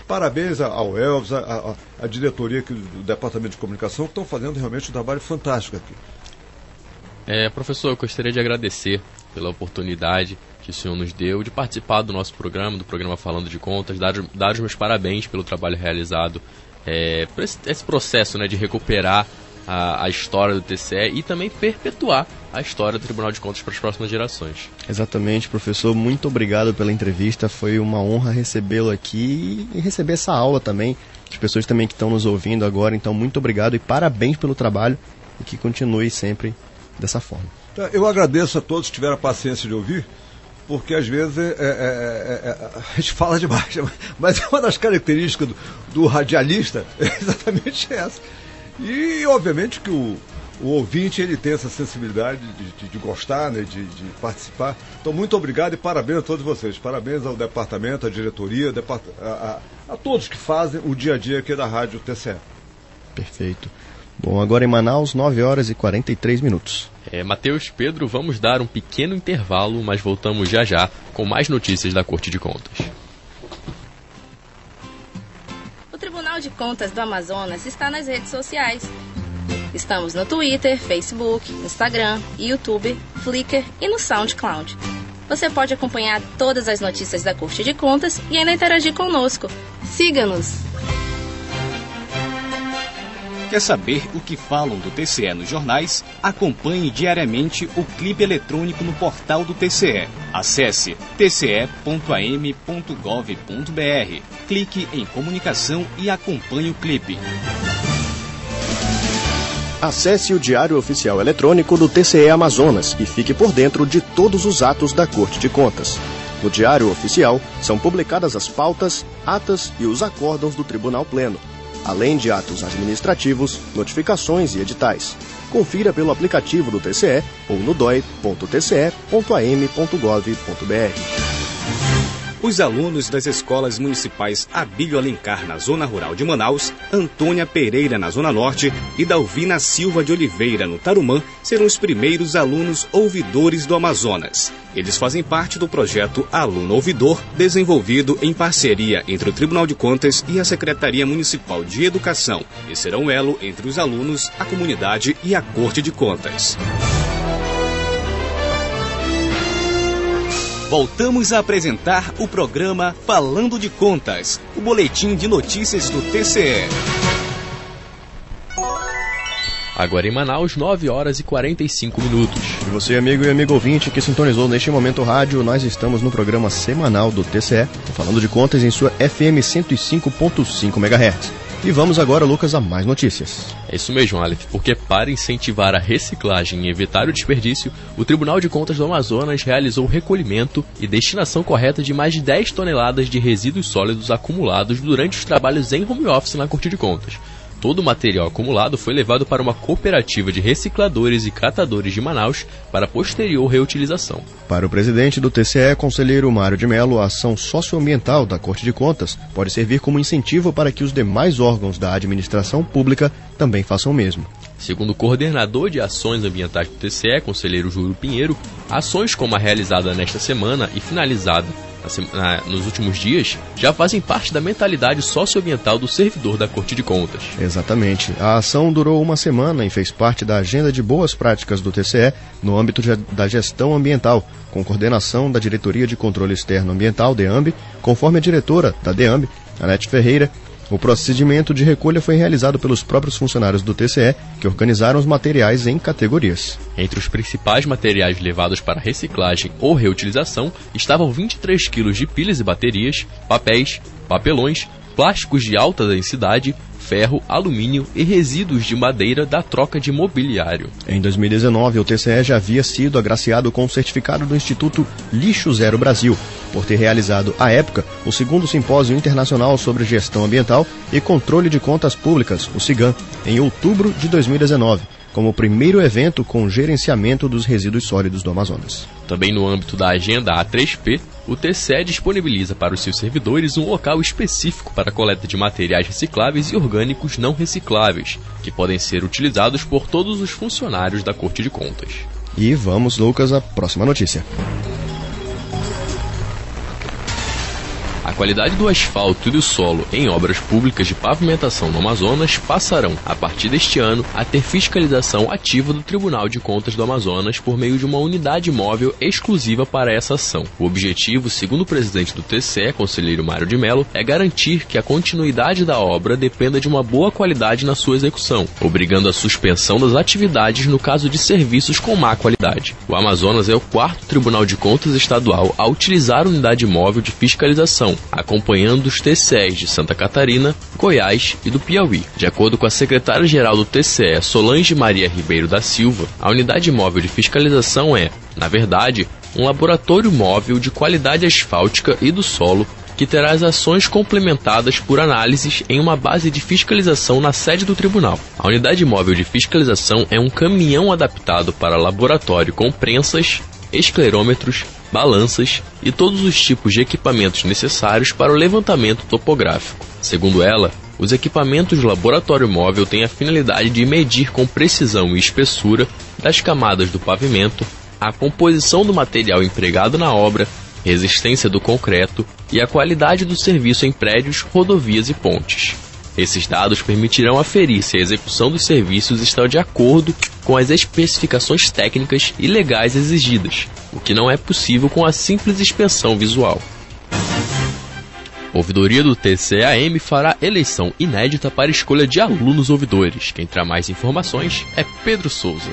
Parabéns ao Elvis, a diretoria aqui do Departamento de Comunicação, que estão fazendo realmente um trabalho fantástico aqui. É, professor, eu gostaria de agradecer pela oportunidade que o senhor nos deu de participar do nosso programa, do programa Falando de Contas, dar, dar os meus parabéns pelo trabalho realizado é, esse processo né, de recuperar a, a, história do TCE e também perpetuar a história do Tribunal de Contas para as próximas gerações. Exatamente, professor. Muito obrigado pela entrevista. Foi uma honra recebê-lo aqui e receber essa aula também. As pessoas também que estão nos ouvindo agora. Então, muito obrigado e parabéns pelo trabalho e que continue sempre dessa forma. Tá, eu agradeço a todos que tiveram a paciência de ouvir porque às vezes é, é, é, é, a gente <laughs> fala demais, mas uma das características do, do radialista é exatamente essa. E obviamente que o, o ouvinte ele tem essa sensibilidade de, de, de gostar, né, de, de, participar. Então, muito obrigado e parabéns a todos vocês. Parabéns ao departamento, à diretoria, a, a, a todos que fazem o dia a dia aqui da Rádio TCE. Perfeito. Bom, agora em Manaus, 9 horas e 43 minutos. É, Matheus, Pedro, vamos dar um pequeno intervalo, mas voltamos já já com mais notícias da Corte de Contas. Tribunal de Contas do Amazonas está nas redes sociais. Estamos no Twitter, Facebook, Instagram, YouTube, Flickr e no SoundCloud. Você pode acompanhar todas as notícias da Corte de Contas e ainda interagir conosco. Siga-nos! Quer saber o que falam do TCE nos jornais? Acompanhe diariamente o clipe eletrônico no portal do TCE. Acesse tce.am.gov.br. Clique em comunicação e acompanhe o clipe. Acesse o Diário Oficial Eletrônico do TCE Amazonas e fique por dentro de todos os atos da Corte de Contas. No Diário Oficial são publicadas as pautas, atas e os acórdãos do Tribunal Pleno além de atos administrativos, notificações e editais. Confira pelo aplicativo do TCE ou no doi.tce.am.gov.br. Os alunos das escolas municipais Abílio Alencar, na zona rural de Manaus, Antônia Pereira, na zona norte, e Dalvina Silva de Oliveira, no Tarumã, serão os primeiros alunos ouvidores do Amazonas. Eles fazem parte do projeto Aluno Ouvidor, desenvolvido em parceria entre o Tribunal de Contas e a Secretaria Municipal de Educação, e serão elo entre os alunos, a comunidade e a Corte de Contas. Voltamos a apresentar o programa Falando de Contas, o boletim de notícias do TCE. Agora em Manaus, 9 horas e 45 minutos. E você, amigo e amigo ouvinte que sintonizou neste momento o rádio, nós estamos no programa semanal do TCE, falando de contas em sua FM 105.5 MHz. E vamos agora, Lucas, a mais notícias. É isso mesmo, Aleph, porque para incentivar a reciclagem e evitar o desperdício, o Tribunal de Contas do Amazonas realizou o recolhimento e destinação correta de mais de 10 toneladas de resíduos sólidos acumulados durante os trabalhos em home office na Corte de Contas. Todo o material acumulado foi levado para uma cooperativa de recicladores e catadores de Manaus para posterior reutilização. Para o presidente do TCE, conselheiro Mário de Mello, a ação socioambiental da Corte de Contas pode servir como incentivo para que os demais órgãos da administração pública também façam o mesmo. Segundo o coordenador de ações ambientais do TCE, conselheiro Júlio Pinheiro, ações como a realizada nesta semana e finalizada na, nos últimos dias já fazem parte da mentalidade socioambiental do servidor da Corte de Contas. Exatamente. A ação durou uma semana e fez parte da agenda de boas práticas do TCE no âmbito da gestão ambiental, com coordenação da Diretoria de Controle Externo Ambiental, DEAMB, conforme a diretora da DEAMB, Anete Ferreira, o procedimento de recolha foi realizado pelos próprios funcionários do TCE, que organizaram os materiais em categorias. Entre os principais materiais levados para reciclagem ou reutilização estavam 23 quilos de pilhas e baterias, papéis, papelões, plásticos de alta densidade, ferro, alumínio e resíduos de madeira da troca de mobiliário. Em 2019, o TCE já havia sido agraciado com o certificado do Instituto Lixo Zero Brasil, por ter realizado, à época, o segundo Simpósio Internacional sobre Gestão Ambiental e Controle de Contas Públicas, o CIGAM, em outubro de 2019 como o primeiro evento com gerenciamento dos resíduos sólidos do Amazonas. Também no âmbito da agenda A3P, o TCE disponibiliza para os seus servidores um local específico para coleta de materiais recicláveis e orgânicos não recicláveis, que podem ser utilizados por todos os funcionários da Corte de Contas. E vamos, Lucas, à próxima notícia. Qualidade do asfalto e do solo em obras públicas de pavimentação no Amazonas passarão, a partir deste ano, a ter fiscalização ativa do Tribunal de Contas do Amazonas por meio de uma unidade móvel exclusiva para essa ação. O objetivo, segundo o presidente do TCE, conselheiro Mário de Mello, é garantir que a continuidade da obra dependa de uma boa qualidade na sua execução, obrigando a suspensão das atividades no caso de serviços com má qualidade. O Amazonas é o quarto Tribunal de Contas estadual a utilizar unidade móvel de fiscalização, acompanhando os TCEs de Santa Catarina, Goiás e do Piauí. De acordo com a secretária-geral do TCE, Solange Maria Ribeiro da Silva, a unidade móvel de fiscalização é, na verdade, um laboratório móvel de qualidade asfáltica e do solo que terá as ações complementadas por análises em uma base de fiscalização na sede do tribunal. A unidade móvel de fiscalização é um caminhão adaptado para laboratório com prensas, esclerômetros, balanças e todos os tipos de equipamentos necessários para o levantamento topográfico. Segundo ela, os equipamentos do laboratório móvel têm a finalidade de medir com precisão e espessura das camadas do pavimento, a composição do material empregado na obra resistência do concreto e a qualidade do serviço em prédios, rodovias e pontes. Esses dados permitirão aferir se a execução dos serviços está de acordo com as especificações técnicas e legais exigidas, o que não é possível com a simples inspeção visual. Ouvidoria do TCAM fará eleição inédita para escolha de alunos ouvidores. Quem traz mais informações é Pedro Souza.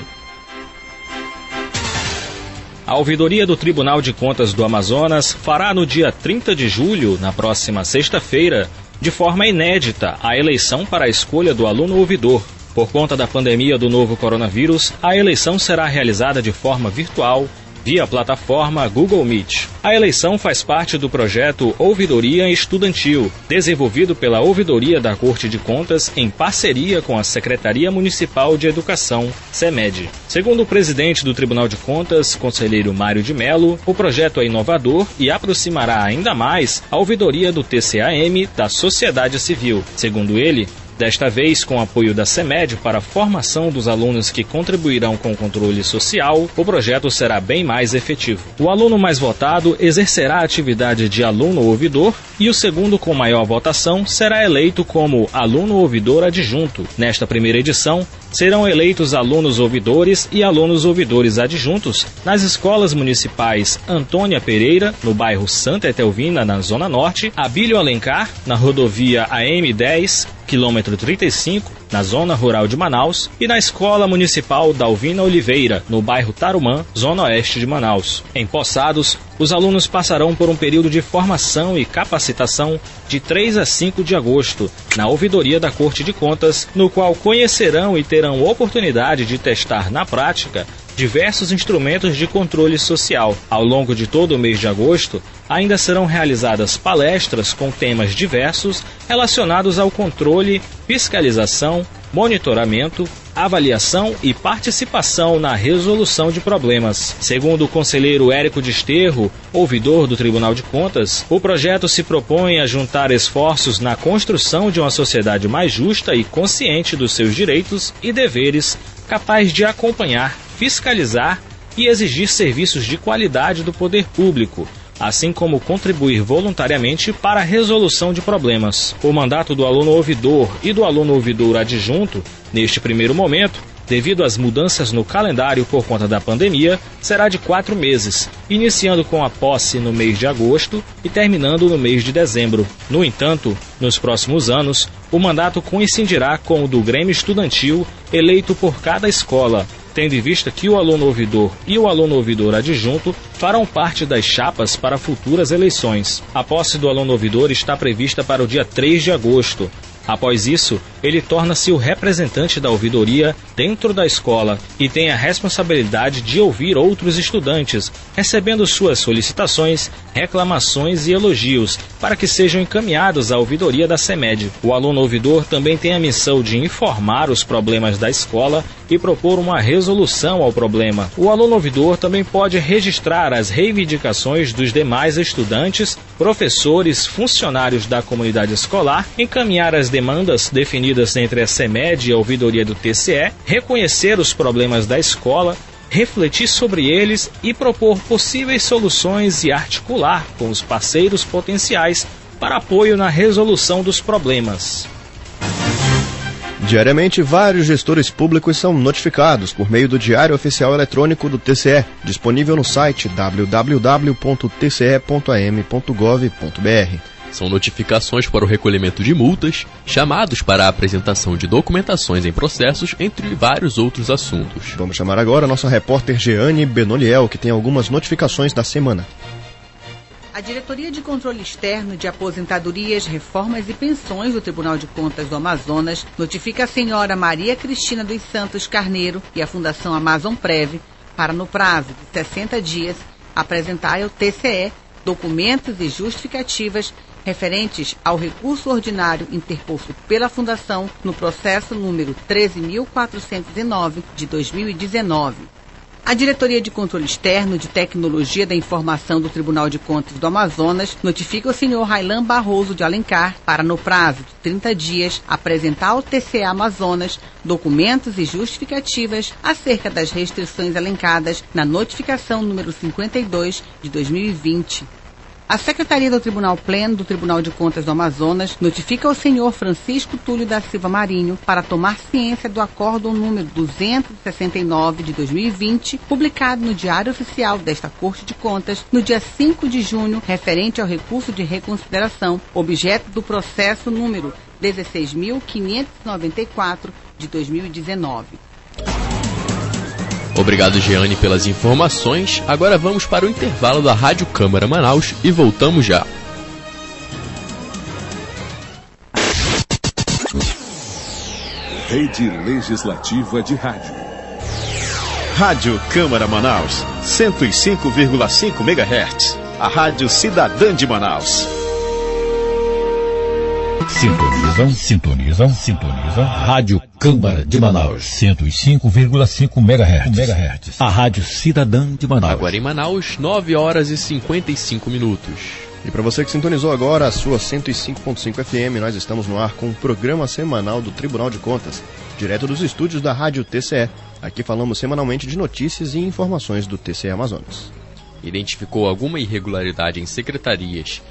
A ouvidoria do Tribunal de Contas do Amazonas fará no dia 30 de julho, na próxima sexta-feira, de forma inédita, a eleição para a escolha do aluno ouvidor. Por conta da pandemia do novo coronavírus, a eleição será realizada de forma virtual via plataforma Google Meet. A eleição faz parte do projeto Ouvidoria Estudantil, desenvolvido pela Ouvidoria da Corte de Contas em parceria com a Secretaria Municipal de Educação, SEMED. Segundo o presidente do Tribunal de Contas, conselheiro Mário de Mello, o projeto é inovador e aproximará ainda mais a ouvidoria do TCAM da sociedade civil. Segundo ele, Desta vez, com apoio da CEMED para a formação dos alunos que contribuirão com o controle social, o projeto será bem mais efetivo. O aluno mais votado exercerá a atividade de aluno ouvidor e o segundo com maior votação será eleito como aluno ouvidor adjunto. Nesta primeira edição, serão eleitos alunos ouvidores e alunos ouvidores adjuntos nas escolas municipais Antônia Pereira, no bairro Santa Etelvina, na Zona Norte, Abílio Alencar, na rodovia AM10, quilômetro 35, na zona rural de Manaus, e na Escola Municipal Dalvina Oliveira, no bairro Tarumã, zona oeste de Manaus. Em Poçados, os alunos passarão por um período de formação e capacitação de 3 a 5 de agosto, na ouvidoria da Corte de Contas, no qual conhecerão e terão oportunidade de testar na prática diversos instrumentos de controle social. Ao longo de todo o mês de agosto, ainda serão realizadas palestras com temas diversos relacionados ao controle, fiscalização, monitoramento, avaliação e participação na resolução de problemas. Segundo o conselheiro Érico Desterro, ouvidor do Tribunal de Contas, o projeto se propõe a juntar esforços na construção de uma sociedade mais justa e consciente dos seus direitos e deveres, capaz de acompanhar, fiscalizar e exigir serviços de qualidade do poder público, assim como contribuir voluntariamente para a resolução de problemas. O mandato do aluno ouvidor e do aluno ouvidor adjunto, neste primeiro momento, devido às mudanças no calendário por conta da pandemia, será de quatro meses, iniciando com a posse no mês de agosto e terminando no mês de dezembro. No entanto, nos próximos anos, o mandato coincidirá com o do Grêmio Estudantil eleito por cada escola, tendo em vista que o aluno ouvidor e o aluno ouvidor adjunto farão parte das chapas para futuras eleições. A posse do aluno ouvidor está prevista para o dia 3 de agosto, Após isso, ele torna-se o representante da ouvidoria dentro da escola e tem a responsabilidade de ouvir outros estudantes, recebendo suas solicitações, reclamações e elogios para que sejam encaminhados à ouvidoria da SEMED. O aluno ouvidor também tem a missão de informar os problemas da escola e propor uma resolução ao problema. O aluno ouvidor também pode registrar as reivindicações dos demais estudantes, professores, funcionários da comunidade escolar, encaminhar as demandas definidas entre a CEMED e a ouvidoria do TCE, reconhecer os problemas da escola, refletir sobre eles e propor possíveis soluções e articular com os parceiros potenciais para apoio na resolução dos problemas. Diariamente, vários gestores públicos são notificados por meio do Diário Oficial Eletrônico do TCE, disponível no site www.tce.am.gov.br. São notificações para o recolhimento de multas, chamados para a apresentação de documentações em processos, entre vários outros assuntos. Vamos chamar agora a nossa repórter Jeane Benoliel, que tem algumas notificações da semana. A Diretoria de Controle Externo de Aposentadorias, Reformas e Pensões do Tribunal de Contas do Amazonas notifica a senhora Maria Cristina dos Santos Carneiro e a Fundação Amazon Prev para, no prazo de 60 dias, apresentar ao TCE documentos e justificativas referentes ao recurso ordinário interposto pela Fundação no processo número 13.409 de 2019 a Diretoria de Controle Externo de Tecnologia da Informação do Tribunal de Contas do Amazonas notifica o senhor Railan Barroso de Alencar para, no prazo de 30 dias, apresentar ao TCE Amazonas documentos e justificativas acerca das restrições elencadas na notificação número 52 de 2020 a Secretaria do Tribunal Pleno do Tribunal de Contas do Amazonas notifica ao senhor Francisco Túlio da Silva Marinho para tomar ciência do acordo número 269 de 2020, publicado no Diário Oficial desta Corte de Contas no dia 5 de junho, referente ao recurso de reconsideração, objeto do processo número 16.594 de 2019. Obrigado, Jeane, pelas informações. Agora vamos para o intervalo da Rádio Câmara Manaus e voltamos já. Rede Legislativa de Rádio. Rádio Câmara Manaus, 105,5 MHz. A Rádio Cidadã de Manaus. Sintonizam, sintonizam, sintonizam. Rádio Câmara de Manaus. 105,5 MHz. MHz. A Rádio Cidadã de Manaus. Agora em Manaus, 9 horas e 55 minutos. E para você que sintonizou agora a sua 105.5 FM, nós estamos no ar com o programa semanal do Tribunal de Contas, direto dos estúdios da Rádio TCE. Aqui falamos semanalmente de notícias e informações do TCE Amazonas. Identificou alguma irregularidade em secretarias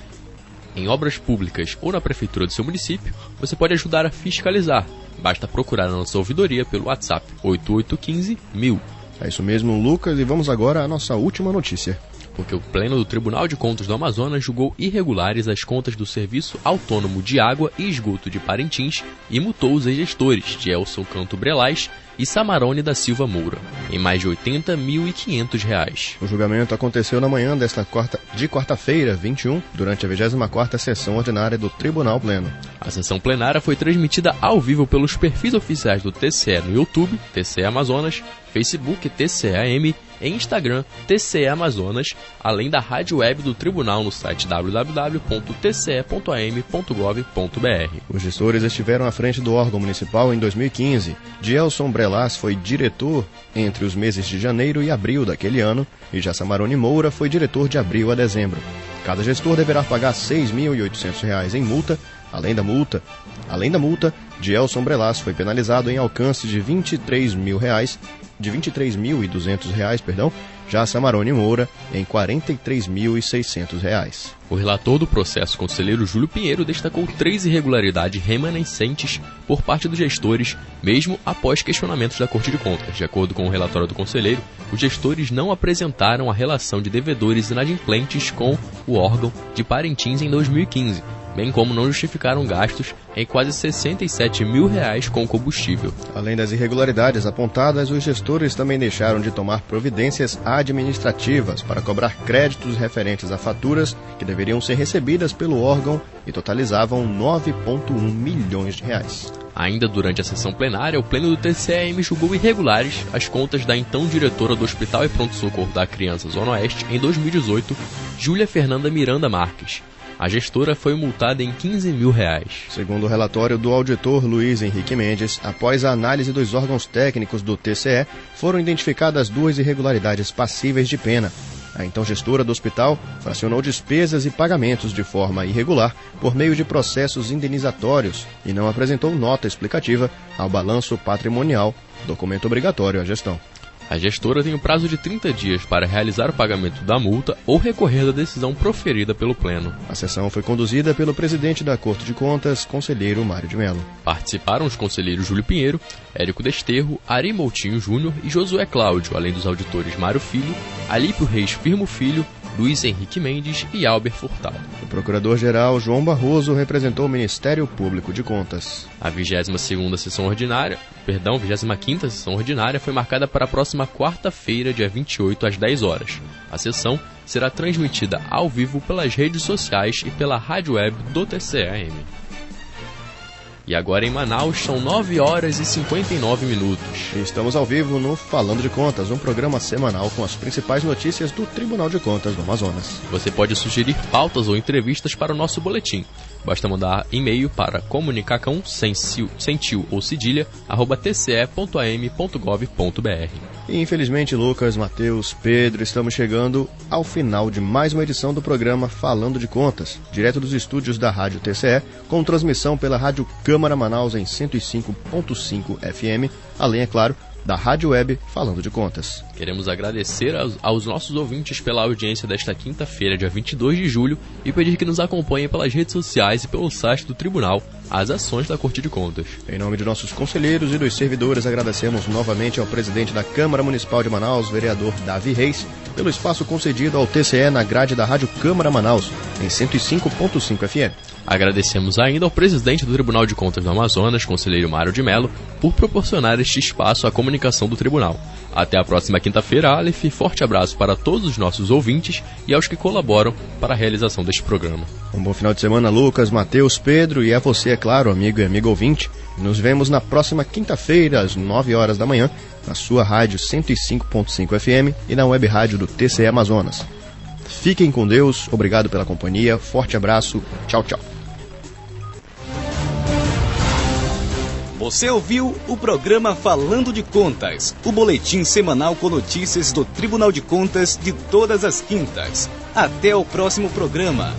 em obras públicas ou na prefeitura do seu município, você pode ajudar a fiscalizar. Basta procurar a nossa ouvidoria pelo WhatsApp 8815 1000. É isso mesmo, Lucas, e vamos agora à nossa última notícia. Porque o Pleno do Tribunal de Contas do Amazonas julgou irregulares as contas do Serviço Autônomo de Água e Esgoto de Parintins e mutou os gestores de Elson Canto Brelais e Samarone da Silva Moura, em mais de 80.500 reais. O julgamento aconteceu na manhã desta quarta, de quarta-feira, 21, durante a 24ª sessão ordinária do Tribunal Pleno. A sessão plenária foi transmitida ao vivo pelos perfis oficiais do TCE no YouTube, TCE Amazonas, Facebook TCEAM e Instagram TCE Amazonas, além da rádio web do tribunal no site www.tce.am.gov.br. Os gestores estiveram à frente do órgão municipal em 2015. Dielson Brelas foi diretor entre os meses de janeiro e abril daquele ano e já Samarone Moura foi diretor de abril a dezembro. Cada gestor deverá pagar R$ 6.800 em multa, além da multa. Além da multa, Dielson Brelas foi penalizado em alcance de 23 mil reais de R$ 23.200, perdão, já Samarone Moura em R$ 43.600. O relator do processo, conselheiro Júlio Pinheiro, destacou três irregularidades remanescentes por parte dos gestores, mesmo após questionamentos da Corte de Contas. De acordo com o relatório do conselheiro, os gestores não apresentaram a relação de devedores inadimplentes com o órgão de Parintins em 2015 bem como não justificaram gastos em quase 67 mil reais com combustível. Além das irregularidades apontadas, os gestores também deixaram de tomar providências administrativas para cobrar créditos referentes a faturas que deveriam ser recebidas pelo órgão e totalizavam 9,1 milhões de reais. Ainda durante a sessão plenária, o Pleno do TCM julgou irregulares as contas da então diretora do Hospital e Pronto Socorro da Criança Zona Oeste em 2018, Júlia Fernanda Miranda Marques, a gestora foi multada em 15 mil reais. Segundo o relatório do auditor Luiz Henrique Mendes, após a análise dos órgãos técnicos do TCE, foram identificadas duas irregularidades passíveis de pena. A então gestora do hospital fracionou despesas e pagamentos de forma irregular por meio de processos indenizatórios e não apresentou nota explicativa ao balanço patrimonial, documento obrigatório à gestão. A gestora tem o um prazo de 30 dias para realizar o pagamento da multa ou recorrer da decisão proferida pelo Pleno. A sessão foi conduzida pelo presidente da Corte de Contas, conselheiro Mário de Mello. Participaram os conselheiros Júlio Pinheiro, Érico Desterro, Ari Moutinho Júnior e Josué Cláudio, além dos auditores Mário Filho, Alípio Reis Firmo Filho, Luiz Henrique Mendes e Albert Furtado. O procurador-geral João Barroso representou o Ministério Público de Contas. A 22ª sessão ordinária, perdão, 25ª sessão ordinária foi marcada para a próxima quarta-feira, dia 28 às 10 horas. A sessão será transmitida ao vivo pelas redes sociais e pela rádio web do TCAM. E agora em Manaus são 9 horas e 59 minutos. Estamos ao vivo no Falando de Contas, um programa semanal com as principais notícias do Tribunal de Contas do Amazonas. Você pode sugerir pautas ou entrevistas para o nosso boletim. Basta mandar e-mail para comunicacão sem, sem tio ou cedilha, arroba tce.am.gov.br. E infelizmente, Lucas, Matheus, Pedro, estamos chegando ao final de mais uma edição do programa Falando de Contas, direto dos estúdios da Rádio TCE, com transmissão pela Rádio Câmara Manaus em 105.5 FM, além, é claro, da Rádio Web Falando de Contas. Queremos agradecer aos, aos nossos ouvintes pela audiência desta quinta-feira, dia 22 de julho, e pedir que nos acompanhem pelas redes sociais e pelo site do Tribunal as ações da Corte de Contas. Em nome de nossos conselheiros e dos servidores, agradecemos novamente ao presidente da Câmara Municipal de Manaus, vereador Davi Reis, pelo espaço concedido ao TCE na grade da Rádio Câmara Manaus, em 105.5 FM. Agradecemos ainda ao presidente do Tribunal de Contas do Amazonas, conselheiro Mário de Mello, por proporcionar este espaço à comunicação do tribunal. Até a próxima quinta-feira, Aleph. Forte abraço para todos os nossos ouvintes e aos que colaboram para a realização deste programa. Um bom final de semana, Lucas, Matheus, Pedro e a você, é claro, amigo e amigo ouvinte. Nos vemos na próxima quinta-feira, às 9 horas da manhã, na sua rádio 105.5 FM e na web rádio do TCE Amazonas. Fiquem com Deus, obrigado pela companhia, forte abraço, tchau, tchau. Você ouviu o programa Falando de Contas, o boletim semanal com notícias do Tribunal de Contas de todas as quintas. Até o próximo programa.